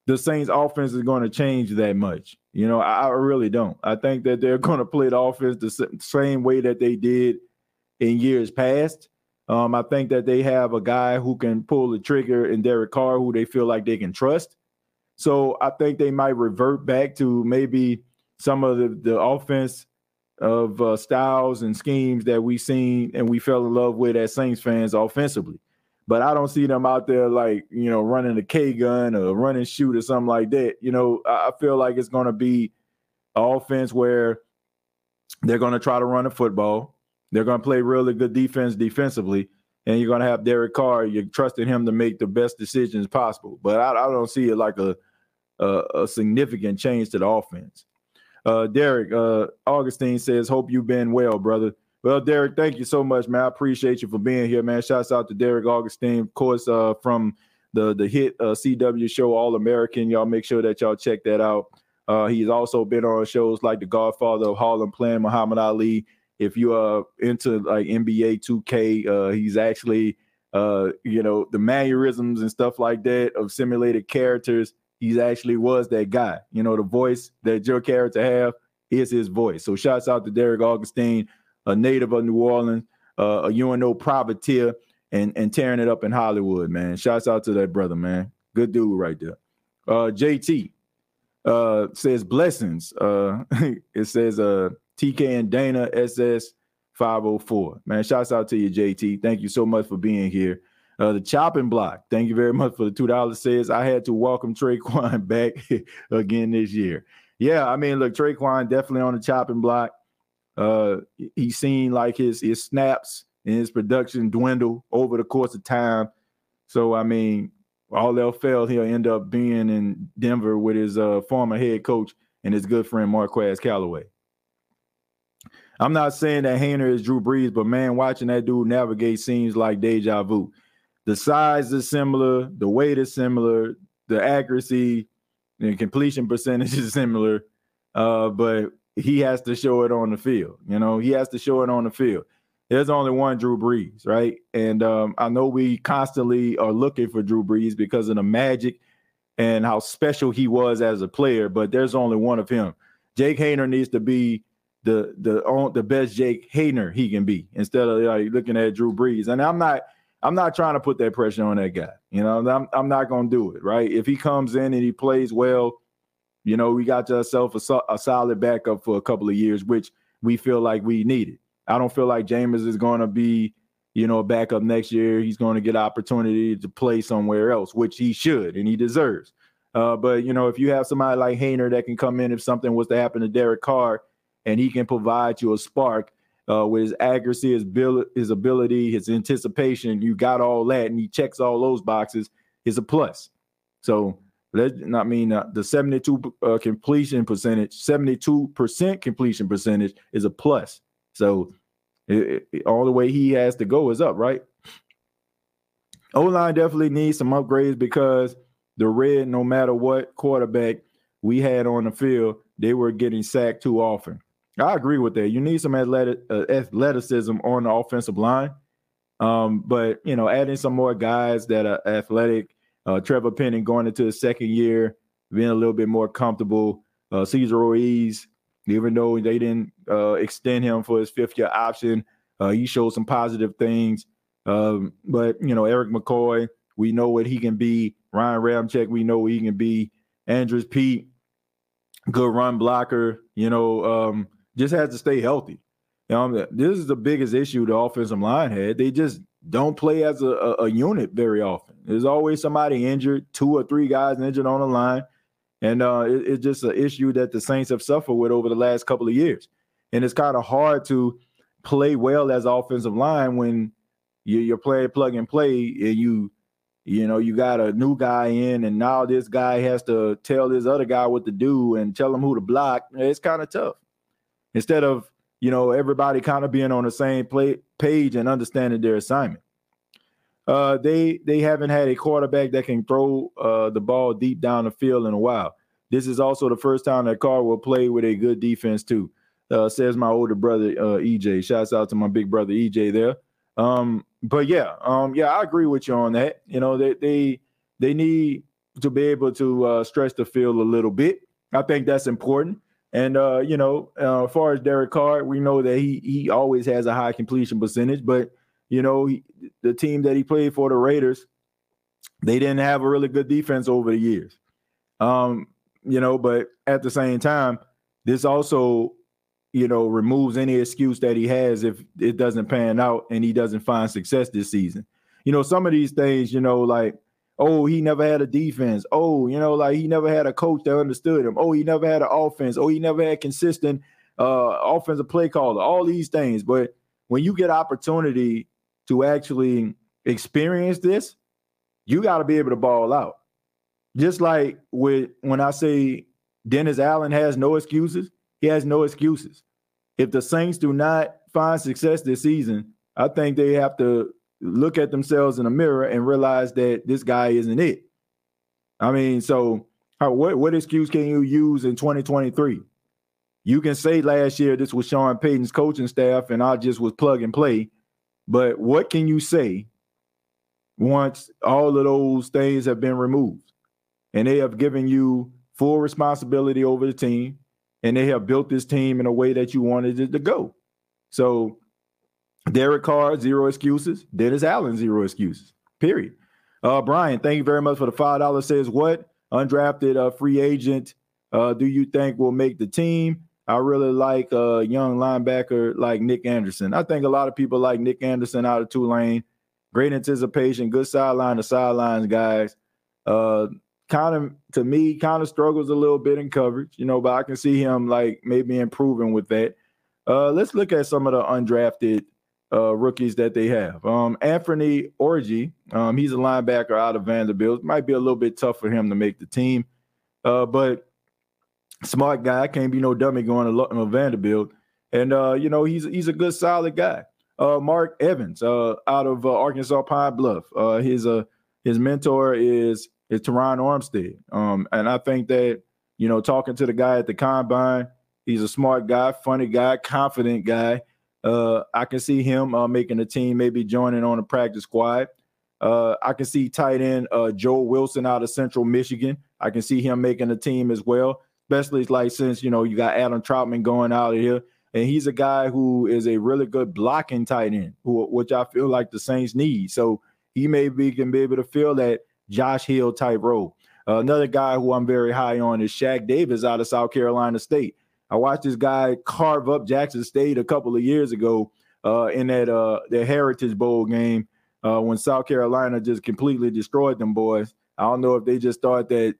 [SPEAKER 1] the Saints' offense is going to change that much. You know, I, I really don't. I think that they're <laughs> going to play the offense the same way that they did in years past. Um, I think that they have a guy who can pull the trigger in Derek Carr, who they feel like they can trust. So I think they might revert back to maybe some of the, the offense of uh, styles and schemes that we've seen and we fell in love with as Saints fans offensively. But I don't see them out there like, you know, running a K gun or running shoot or something like that. You know, I feel like it's going to be offense where they're going to try to run a football. They're going to play really good defense defensively and you're going to have Derek Carr. You're trusting him to make the best decisions possible. But I, I don't see it like a, a, a significant change to the offense. Uh, Derek uh, Augustine says, "Hope you've been well, brother." Well, Derek, thank you so much, man. I appreciate you for being here, man. Shouts out to Derek Augustine, of course, uh, from the the hit uh, CW show All American. Y'all make sure that y'all check that out. Uh, he's also been on shows like The Godfather of Harlem Plan, Muhammad Ali, if you are into like NBA 2K, uh, he's actually uh, you know, the mannerisms and stuff like that of simulated characters. He's actually was that guy. You know, the voice that your character have is his voice. So shouts out to Derek Augustine, a native of New Orleans, uh, a UNO privateer, and and tearing it up in Hollywood, man. Shouts out to that brother, man. Good dude right there. Uh, JT uh, says blessings. Uh, <laughs> it says uh, TK and Dana SS 504. Man, shouts out to you, JT. Thank you so much for being here. Uh, the chopping block. Thank you very much for the two dollars. Says I had to welcome Tre'Quan <laughs> back again this year. Yeah, I mean, look, Tre'Quan definitely on the chopping block. Uh, he's seen like his his snaps and his production dwindle over the course of time. So I mean, all else failed, he'll end up being in Denver with his uh, former head coach and his good friend Marquez Callaway. I'm not saying that Haener is Drew Brees, but man, watching that dude navigate seems like deja vu. The size is similar, the weight is similar, the accuracy and completion percentage <laughs> is similar, uh, but he has to show it on the field. You know, he has to show it on the field there's only one Drew Brees, right? And um, I know we constantly are looking for Drew Brees because of the magic and how special he was as a player, but there's only one of him. Jake Haener needs to be the the the best Jake Haener he can be instead of like looking at Drew Brees. And I'm not I'm not trying to put that pressure on that guy. You know, I'm I'm not to do it, right? If he comes in and he plays well, you know, we got ourselves a, a solid backup for a couple of years, which we feel like we needed. I don't feel like Jameis is going to be, you know, back up next year. He's going to get opportunity to play somewhere else, which he should and he deserves. Uh, but you know, if you have somebody like Hayner that can come in if something was to happen to Derek Carr, and he can provide you a spark uh, with his accuracy, his bil- his ability, his anticipation, you got all that, and he checks all those boxes, is a plus. So let not mean uh, the 72 uh, completion percentage, 72 percent completion percentage is a plus. So it, it, all the way he has to go is up, right? O line definitely needs some upgrades because the red, no matter what quarterback we had on the field, they were getting sacked too often. I agree with that. You need some athletic, uh, athleticism on the offensive line. Um, but you know, adding some more guys that are athletic, uh, Trevor Penning going into the second year, being a little bit more comfortable. Uh, Cesar Ruiz even though they didn't uh, extend him for his fifth year option. Uh, he showed some positive things. Um, but, you know, Erik McCoy, we know what he can be. Ryan Ramczyk, we know he can be. Andrus Peat, good run blocker, you know, um, just has to stay healthy. You know, this is the biggest issue the offensive line had. They just don't play as a, a, a unit very often. There's always somebody injured, two or three guys injured on the line. And uh, it, it's just an issue that the Saints have suffered with over the last couple of years. And it's kind of hard to play well as offensive line when you, you're playing plug and play and you you know you got a new guy in and now this guy has to tell this other guy what to do and tell him who to block it's kind of tough instead of you know everybody kind of being on the same play, page and understanding their assignment uh, they they haven't had a quarterback that can throw uh, the ball deep down the field in a while. This is also the first time that Carr will play with a good defense too. Uh, says my older brother uh, EJ. Shouts out to my big brother EJ there. Um, but yeah, um, yeah, I agree with you on that. You know, they they they need to be able to uh, stretch the field a little bit. I think that's important. And uh, you know, uh, as far as Derek Carr, we know that he he always has a high completion percentage, but you know, he, the team that he played for, the Raiders, they didn't have a really good defense over the years. Um, you know, but at the same time, this also, you know, removes any excuse that he has if it doesn't pan out and he doesn't find success this season. You know, some of these things, you know, like, oh, he never had a defense. Oh, you know, like he never had a coach that understood him. Oh, he never had an offense. Oh, he never had consistent uh offensive play caller. All these things, but when you get opportunity to actually experience this, you got to be able to ball out. Just like with when I say Dennis Allen has no excuses, he has no excuses. If the Saints do not find success this season, I think they have to look at themselves in the mirror and realize that this guy isn't it. I mean, so how, what what excuse can you use in 2023? You can say last year this was Sean Payton's coaching staff and I just was plug and play. But what can you say once all of those things have been removed? and they have given you full responsibility over the team, and they have built this team in a way that you wanted it to go. So, Derek Carr, zero excuses. Dennis Allen, zero excuses. Period. Uh, Brian, thank you very much for the five dollars. Says what undrafted uh, free agent uh, do you think will make the team? I really like a young linebacker like Nick Anderson. I think a lot of people like Nick Anderson out of Tulane. Great anticipation, good sideline to sidelines guys. Uh, kind of to me, kind of struggles a little bit in coverage, you know, but I can see him like maybe improving with that. Uh, let's look at some of the undrafted uh, rookies that they have. Um, Anthony Orji, um, he's a linebacker out of Vanderbilt. Might be a little bit tough for him to make the team, uh, but smart guy. Can't be no dummy going to, to Vanderbilt. And uh, you know he's he's a good solid guy. Uh, Mark Evans uh, out of uh, Arkansas Pine Bluff. Uh, his uh, his mentor is is Terron Armstead. Um, and I think that you know talking to the guy at the combine, he's a smart guy, funny guy, confident guy. Uh, I can see him uh, making a team, maybe joining on a practice squad. Uh, I can see tight end uh, Joel Wilson out of Central Michigan. I can see him making a team as well, especially like since you know you got Adam Trautman going out of here, and he's a guy who is a really good blocking tight end, who which I feel like the Saints need. So he maybe can be able to fill that Josh Hill type role. Uh, another guy who I'm very high on is Shaq Davis out of South Carolina State. I watched this guy carve up Jackson State a couple of years ago uh, in that uh, the Heritage Bowl game uh, when South Carolina just completely destroyed them boys. I don't know if they just thought that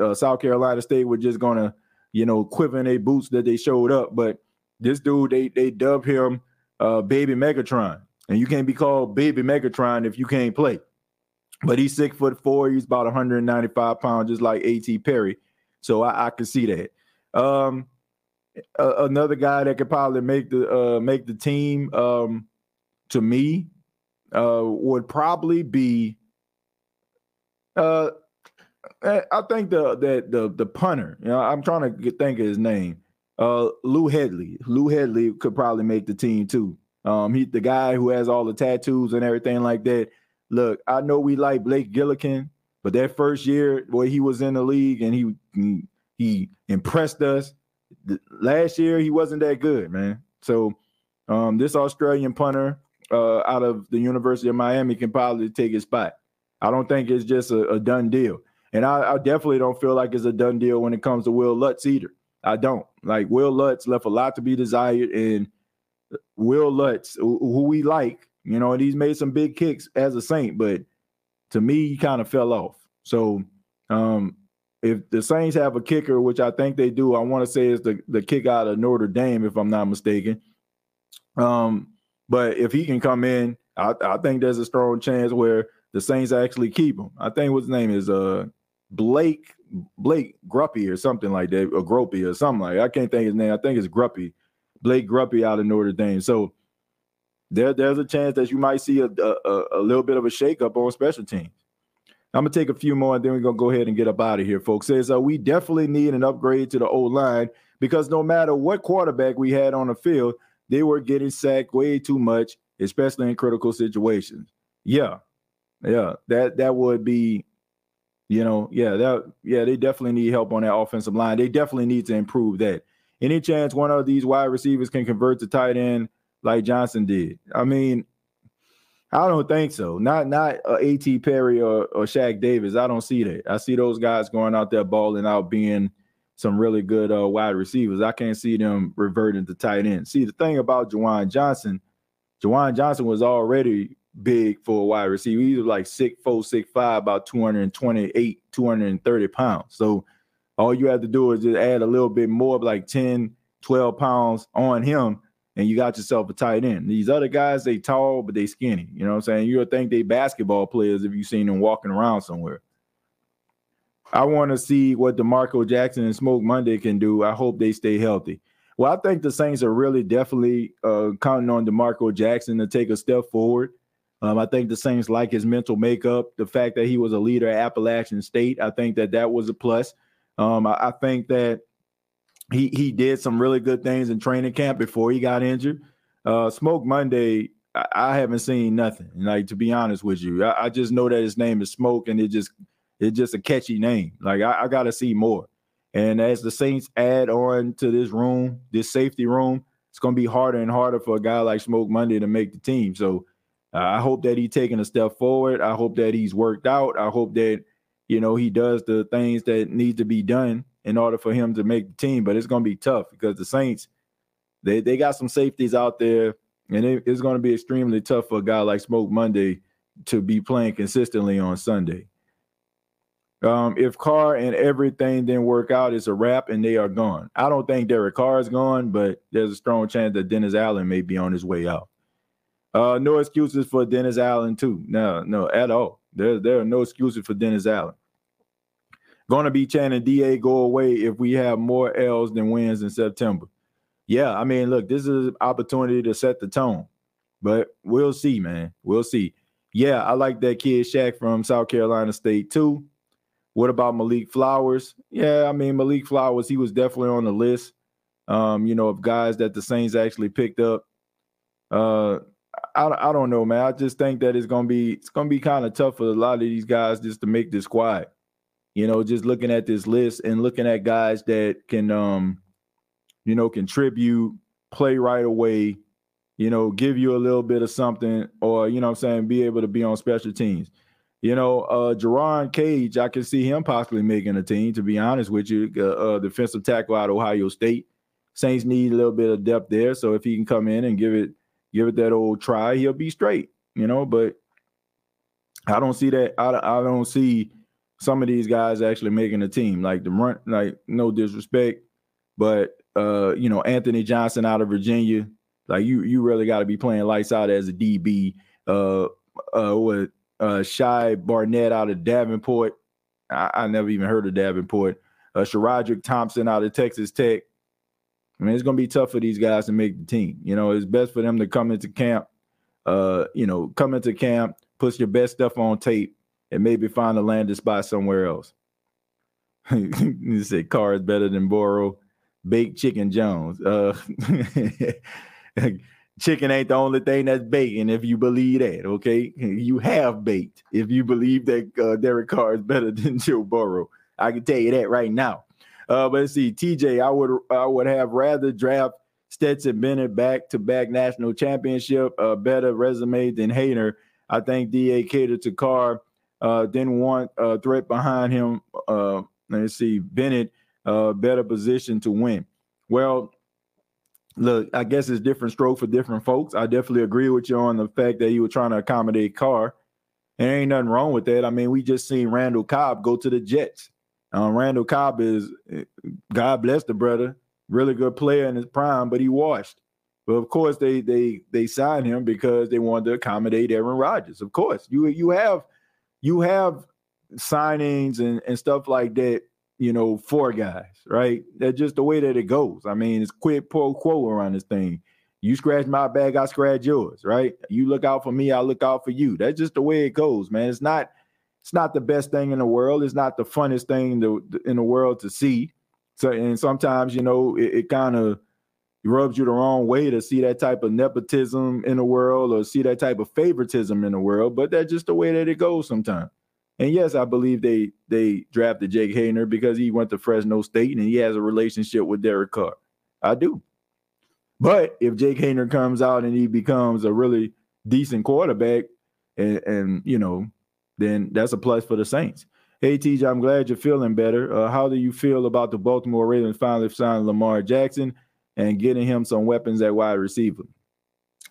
[SPEAKER 1] uh, South Carolina State were just gonna, you know, quiver in their boots that they showed up, but this dude they they dubbed him uh, Baby Megatron, and you can't be called Baby Megatron if you can't play. But he's six foot four. He's about 195 pounds, just like A.T. Perry. So I, I can see that. Um, uh, another guy that could probably make the uh, make the team um, to me uh, would probably be uh, I think the that the the punter. You know, I'm trying to get, think of his name. Uh, Lou Hedley. Lou Hedley could probably make the team too. Um, he the guy who has all the tattoos and everything like that. Look, I know we like Blake Gillikin, but that first year where he was in the league and he he impressed us last year he wasn't that good, man. So um, this Australian punter uh, out of the University of Miami can probably take his spot. I don't think it's just a, a done deal, and I, I, definitely don't feel like it's a done deal when it comes to Will Lutz either. I don't like Will Lutz left a lot to be desired, and Will Lutz, who, we like, you know, and he's made some big kicks as a Saint, but to me, he kind of fell off. So um, if the Saints have a kicker, which I think they do, I want to say is the the kick out of Notre Dame, if I'm not mistaken. Um, but if he can come in, I, I think there's a strong chance where the Saints actually keep him. I think his name is uh Blake Blake Grupe or something like that, or Gropey or something like. That. I can't think his name. I think it's Grupe, Blake Grupe out of Notre Dame. So there, there's a chance that you might see a, a, a little bit of a shakeup on special teams. I'm gonna take a few more and then we're gonna go ahead and get up out of here, folks. Says uh, we definitely need an upgrade to the old line because no matter what quarterback we had on the field, they were getting sacked way too much, especially in critical situations. Yeah, yeah, that that would be, you know, yeah, that yeah, they definitely need help on that offensive line. They definitely need to improve that. Any chance one of these wide receivers can convert to tight end like Johnson did? I mean, I don't think so. Not not uh, A.T. Perry or or Shaq Davis. I don't see that. I see those guys going out there balling out, being some really good uh, wide receivers. I can't see them reverting to tight end. See the thing about Juwan Johnson, Juwan Johnson was already big for a wide receiver. He was like six four, six five, about 228, 230 pounds. So all you have to do is just add a little bit more, like 10, 12 pounds on him and you got yourself a tight end. These other guys, they tall, but they skinny. You know what I'm saying? You'll think they basketball players if you've seen them walking around somewhere. I want to see what DeMarco Jackson and Smoke Monday can do. I hope they stay healthy. Well, I think the Saints are really definitely uh, counting on DeMarco Jackson to take a step forward. Um, I think the Saints like his mental makeup, the fact that he was a leader at Appalachian State. I think that that was a plus. Um, I, I think that he he did some really good things in training camp before he got injured. Uh, Smoke Monday, I, I, haven't seen nothing. Like to be honest with you, I, I, just know that his name is Smoke, and it just it's just a catchy name. Like I, I got to see more. And as the Saints add on to this room, this safety room, it's going to be harder and harder for a guy like Smoke Monday to make the team. So uh, I hope that he's taking a step forward. I hope that he's worked out. I hope that you know he does the things that need to be done in order for him to make the team. But it's going to be tough because the Saints they they got some safeties out there, and it, it's going to be extremely tough for a guy like Smoke Monday to be playing consistently on Sunday. Um, if Carr and everything didn't work out, it's a wrap and they are gone. I don't think Derek Carr is gone, but there's a strong chance that Dennis Allen may be on his way out. Uh, no excuses for Dennis Allen, too. No, no, at all. There, there are no excuses for Dennis Allen. To be chanting DA go away if we have more L's than wins in September. Yeah, I mean, look, this is an opportunity to set the tone, but we'll see, man. We'll see. Yeah, I like that kid Shaq from South Carolina State, too. What about Malik Flowers? Yeah, I mean Malik Flowers, he was definitely on the list. Um, you know, of guys that the Saints actually picked up. Uh, I, I don't know, man. I just think that it's gonna be it's gonna be kind of tough for a lot of these guys just to make this squad. You know, just looking at this list and looking at guys that can um, you know, contribute, play right away, you know, give you a little bit of something, or you know I'm saying, be able to be on special teams. You know, uh Jerron Cage, I can see him possibly making a team, to be honest with you. Uh, uh, defensive tackle out of Ohio State. Saints need a little bit of depth there. So if he can come in and give it give it that old try, he'll be straight, you know. But I don't see that. I, I don't see some of these guys actually making a team. Like the run, like no disrespect, but uh, you know, Anthony Johnson out of Virginia, like you you really got to be playing lights out as a DB. Uh uh what uh, Shy Barnett out of Davenport. I, I, never even heard of Davenport. Uh, SaRodorick Thompson out of Texas Tech. I mean, it's going to be tough for these guys to make the team. You know, it's best for them to come into camp, uh, you know, come into camp, put your best stuff on tape, and maybe find a landing spot somewhere else. <laughs> you say Carr is better than Burrow. Baked Chicken Jones. Uh, <laughs> chicken ain't the only thing that's baking if you believe that okay you have baked if you believe that uh, derek carr is better <laughs> than joe burrow i can tell you that right now uh, but see tj i would i would have rather draft stetson bennett back to back national championship a better resume than Haener. i think da catered to carr uh, didn't want a threat behind him uh, let's see bennett uh, better position to win well look, I guess it's different stroke for different folks. I definitely agree with you on the fact that you were trying to accommodate Carr. There ain't nothing wrong with that. I mean, we just seen Randall Cobb go to the Jets. Um, Randall Cobb is, God bless the brother, really good player in his prime, but he washed. But of course, they they they signed him because they wanted to accommodate Aaron Rodgers. Of course, you you have you have signings and, and stuff like that you know, for guys, right? That's just the way that it goes. I mean, it's quid pro quo around this thing. You scratch my bag, I scratch yours, right? You look out for me, I look out for you. That's just the way it goes, man. It's not, it's not the best thing in the world. It's not the funnest thing to, in the world to see. So, and sometimes, you know, it, it kind of rubs you the wrong way to see that type of nepotism in the world or see that type of favoritism in the world. But that's just the way that it goes sometimes. And yes, I believe they they drafted Jake Haener because he went to Fresno State and he has a relationship with Derek Carr. I do. But if Jake Haener comes out and he becomes a really decent quarterback, and, and you know, then that's a plus for the Saints. Hey TJ, I'm glad you're feeling better. Uh, how do you feel about the Baltimore Ravens finally signing Lamar Jackson and getting him some weapons at wide receiver?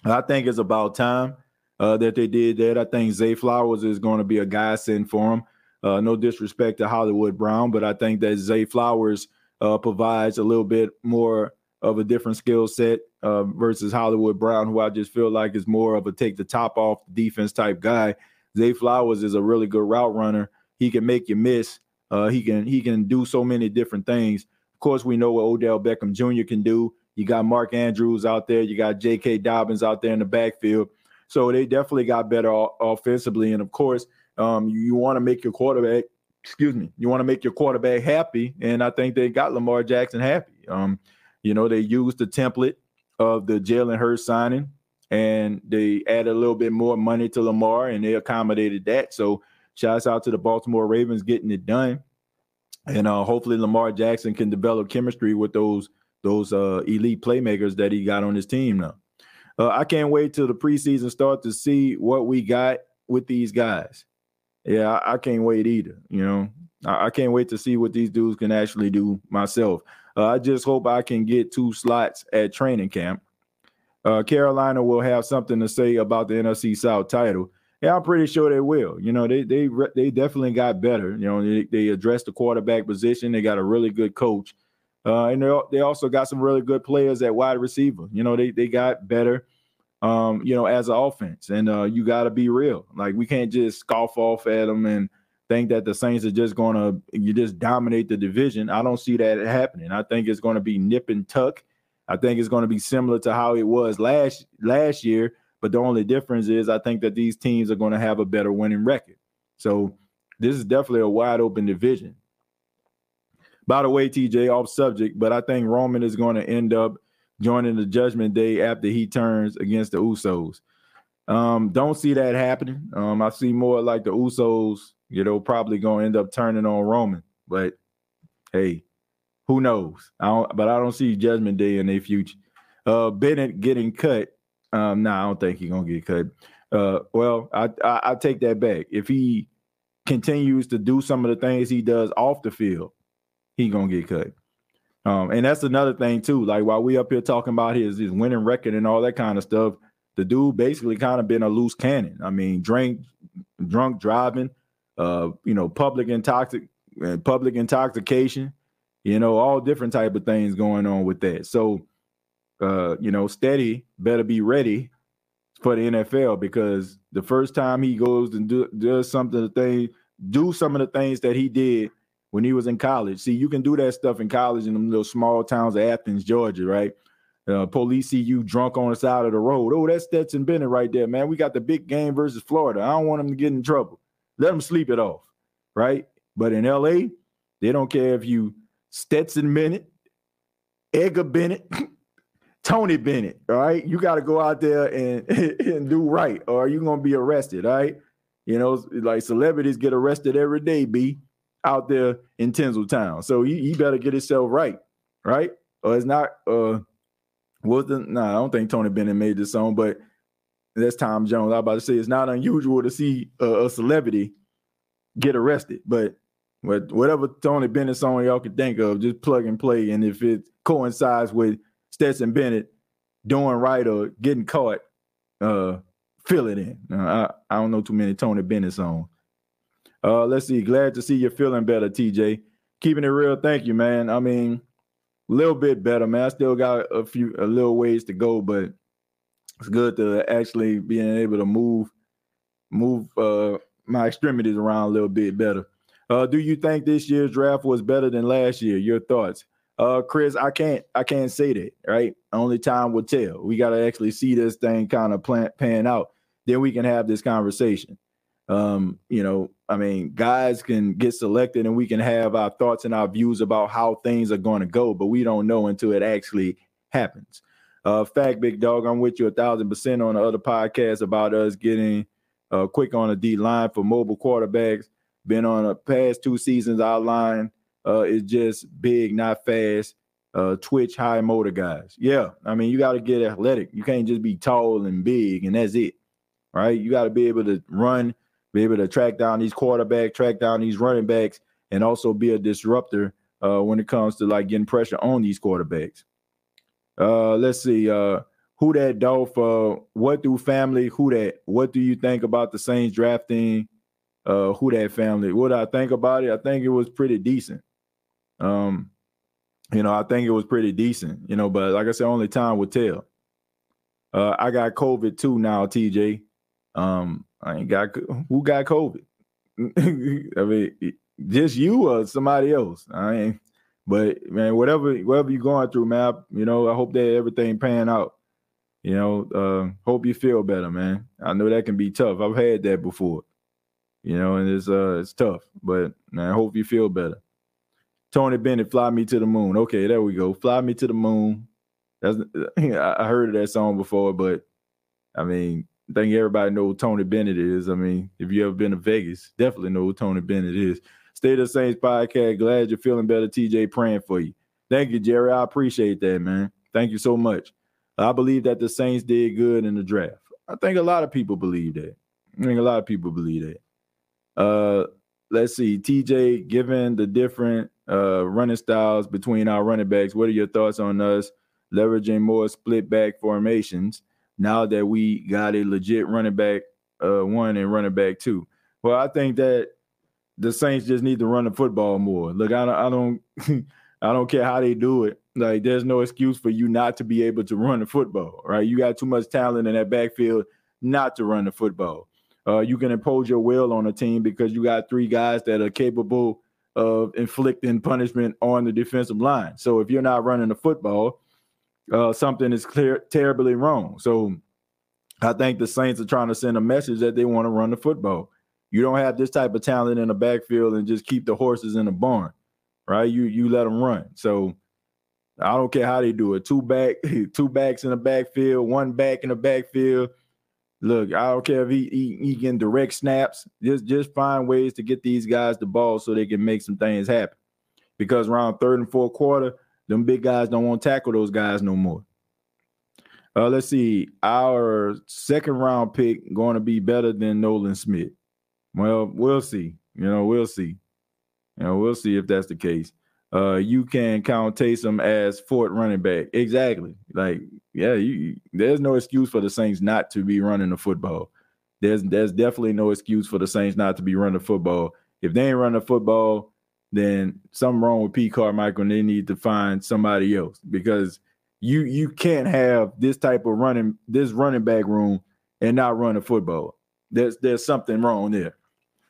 [SPEAKER 1] I think it's about time uh, that they did that. I think Zay Flowers is going to be a godsend for him. Uh, no disrespect to Hollywood Brown, but I think that Zay Flowers uh, provides a little bit more of a different skill set uh, versus Hollywood Brown, who I just feel like is more of a take the top off defense type guy. Zay Flowers is a really good route runner. He can make you miss. Uh, he can he can do so many different things. Course, we know what Odell Beckham Jr. can do. You got Mark Andrews out there. You got J.K. Dobbins out there in the backfield. So they definitely got better offensively. And of course, um, you, you want to make your quarterback, excuse me, you want to make your quarterback happy. And I think they got Lamar Jackson happy. Um, you know, they used the template of the Jalen Hurts signing and they added a little bit more money to Lamar and they accommodated that. So Shouts out to the Baltimore Ravens getting it done. And uh, hopefully Lamar Jackson can develop chemistry with those those uh, elite playmakers that he got on his team now. Uh, I can't wait till the preseason start to see what we got with these guys. Yeah, I, I can't wait either. You know, I, I, can't wait to see what these dudes can actually do myself. Uh, I just hope I can get two slots at training camp. Uh, Carolina will have something to say about the NFC South title. Yeah, I'm pretty sure they will. You know, they they they definitely got better. You know, they, they addressed the quarterback position. They got a really good coach. Uh, and they they also got some really good players at wide receiver. You know, they they got better. Um, you know, as an offense, and uh, you got to be real. Like we can't just scoff off at them and think that the Saints are just going to you just dominate the division. I don't see that happening. I think it's going to be nip and tuck. I think it's going to be similar to how it was last last year, but the only difference is I think that these teams are going to have a better winning record. So this is definitely a wide open division. By the way, TJ, off subject, but I think Roman is going to end up joining the Judgment Day after he turns against the Usos. Um, don't see that happening. Um, I see more like the Usos, you know, probably going to end up turning on Roman. But hey, who knows? I don't, but I don't see Judgment Day in their future. Uh, Bennett getting cut. Um, no, nah, I don't think he's gonna get cut. Uh, well, I, I I take that back. If he continues to do some of the things he does off the field, he gonna get cut. Um, and that's another thing too. Like while we up here talking about his his winning record and all that kind of stuff, the dude basically kind of been a loose cannon. I mean, drink, drunk driving, uh, you know, public intoxic, uh, public intoxication, you know, all different type of things going on with that. So, uh, you know, steady better be ready for the NFL because the first time he goes and do, does something, the thing, do some of the things that he did when he was in college. See, you can do that stuff in college in them little small towns of Athens, Georgia, right? Uh, police see you drunk on the side of the road. Oh, that's Stetson Bennett right there, man. We got the big game versus Florida. I don't want him to get in trouble. Let him sleep it off, right? But in LA, they don't care if you Stetson Bennett, Edgar Bennett, <laughs> Tony Bennett, all right? You got to go out there and, <laughs> and do right, or you're going to be arrested, all right? You know, like celebrities get arrested every day, B out there in Tinseltown. So he, he better get himself right, right? Or it's not uh wasn't no, nah, I don't think Tony Bennett made this song, but that's Tom Jones. I was about to say it's not unusual to see a, a celebrity get arrested, but whatever Tony Bennett song y'all can think of, just plug and play. And if it coincides with Stetson Bennett doing right or getting caught, uh, fill it in. Uh, I, I don't know too many Tony Bennett songs. Uh, let's see. Glad to see you're feeling better, TJ. Keeping it real. Thank you, man. I mean, a little bit better, man. I still got a few, a little ways to go, but it's good to actually being able to move, move uh, my extremities around a little bit better. Uh, do you think this year's draft was better than last year? Your thoughts? Uh, Chris, I can't, I can't say that. Right? Only time will tell. We got to actually see this thing kind of plan, pan out. Then we can have this conversation. Um, you know, I mean, guys can get selected and we can have our thoughts and our views about how things are going to go, but we don't know until it actually happens. Uh, fact, big dog, I'm with you a thousand percent on the other podcast about us getting uh, quick on the D line for mobile quarterbacks. Been on a past two seasons, our line uh, is just big, not fast. Uh, twitch high motor guys. Yeah, I mean, you got to get athletic. You can't just be tall and big and that's it, right? You got to be able to run be able to track down these quarterbacks, track down these running backs, and also be a disruptor uh, when it comes to like getting pressure on these quarterbacks. Uh, let's see. Uh, who that Dolph? Uh, what do family? Who that? What do you think about the Saints drafting? Uh, who that family? What I think about it? I think it was pretty decent. Um, you know, I think it was pretty decent. You know, but like I said, only time will tell. Uh, I got COVID too now, TJ. Um, I ain't got who got COVID. <laughs> I mean, just you or somebody else. I ain't. But man, whatever whatever you're going through, man, you know, I hope that everything pan out. You know, uh, hope you feel better, man. I know that can be tough. I've had that before. You know, and it's uh it's tough. But man, I hope you feel better. Tony Bennett, fly me to the moon. Okay, there we go. Fly me to the moon. That's <laughs> I heard of that song before, but I mean, I think everybody know who Tony Bennett is. I mean, if you ever been to Vegas, definitely know who Tony Bennett is. State of Saints podcast. Glad you're feeling better. TJ praying for you. Thank you, Jerry. I appreciate that, man. Thank you so much. I believe that the Saints did good in the draft. I think a lot of people believe that. I think a lot of people believe that. Uh, let's see, TJ, given the different uh, running styles between our running backs, what are your thoughts on us leveraging more split back formations now that we got a legit running back uh, one and running back two? Well, I think that the Saints just need to run the football more. Look, I don't, I don't, <laughs> I don't care how they do it. Like, there's no excuse for you not to be able to run the football, right? You got too much talent in that backfield not to run the football. Uh, you can impose your will on a team because you got three guys that are capable of inflicting punishment on the defensive line. So if you're not running the football, uh, something is clear terribly wrong. So I think the Saints are trying to send a message that they want to run the football. You don't have this type of talent in the backfield and just keep the horses in the barn, right? You you let them run. So I don't care how they do it. Two back, <laughs> two backs in the backfield, one back in the backfield. Look, I don't care if he, he, he can direct snaps. Just just find ways to get these guys the ball so they can make some things happen. Because around third and fourth quarter, them big guys don't want to tackle those guys no more. Uh, let's see. Our second round pick going to be better than Nolan Smith. Well, we'll see. You know, we'll see. You know, we'll see if that's the case. Uh, you can count Taysom as fourth running back. Exactly. Like, yeah, you, there's no excuse for the Saints not to be running the football. There's there's definitely no excuse for the Saints not to be running the football. If they ain't running the football, then something wrong with Pete Carmichael and they need to find somebody else because you you can't have this type of running this running back room and not run a football. There's there's something wrong there.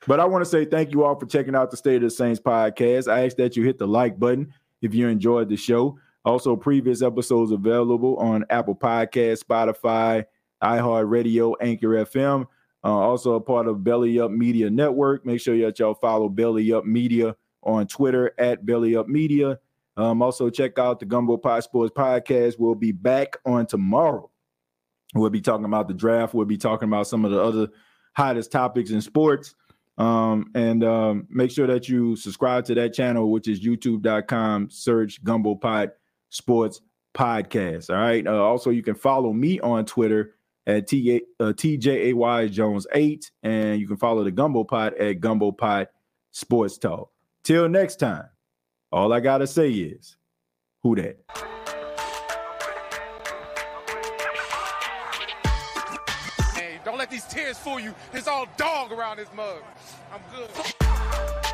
[SPEAKER 1] But I want to say thank you all for checking out the State of the Saints podcast. I ask that you hit the like button if you enjoyed the show. Also, previous episodes available on Apple Podcast, Spotify, iHeartRadio, Anchor FM. Uh, also a part of Belly Up Media Network. Make sure that y'all follow Belly Up Media on Twitter at Belly Up Media. Um, also check out the Gumbo Pot Sports podcast. We'll be back on tomorrow. We'll be talking about the draft. We'll be talking about some of the other hottest topics in sports. Um, and um, make sure that you subscribe to that channel, which is youtube.com, search Gumbo Pot Sports Podcast. All right. Uh, also, you can follow me on Twitter at T- uh, TJAY Jones 8, and you can follow the Gumbo Pot at Gumbo Pot Sports Talk. Till next time, all I got to say is, who that?
[SPEAKER 2] These tears fool you. There's all dog around this mug. I'm good.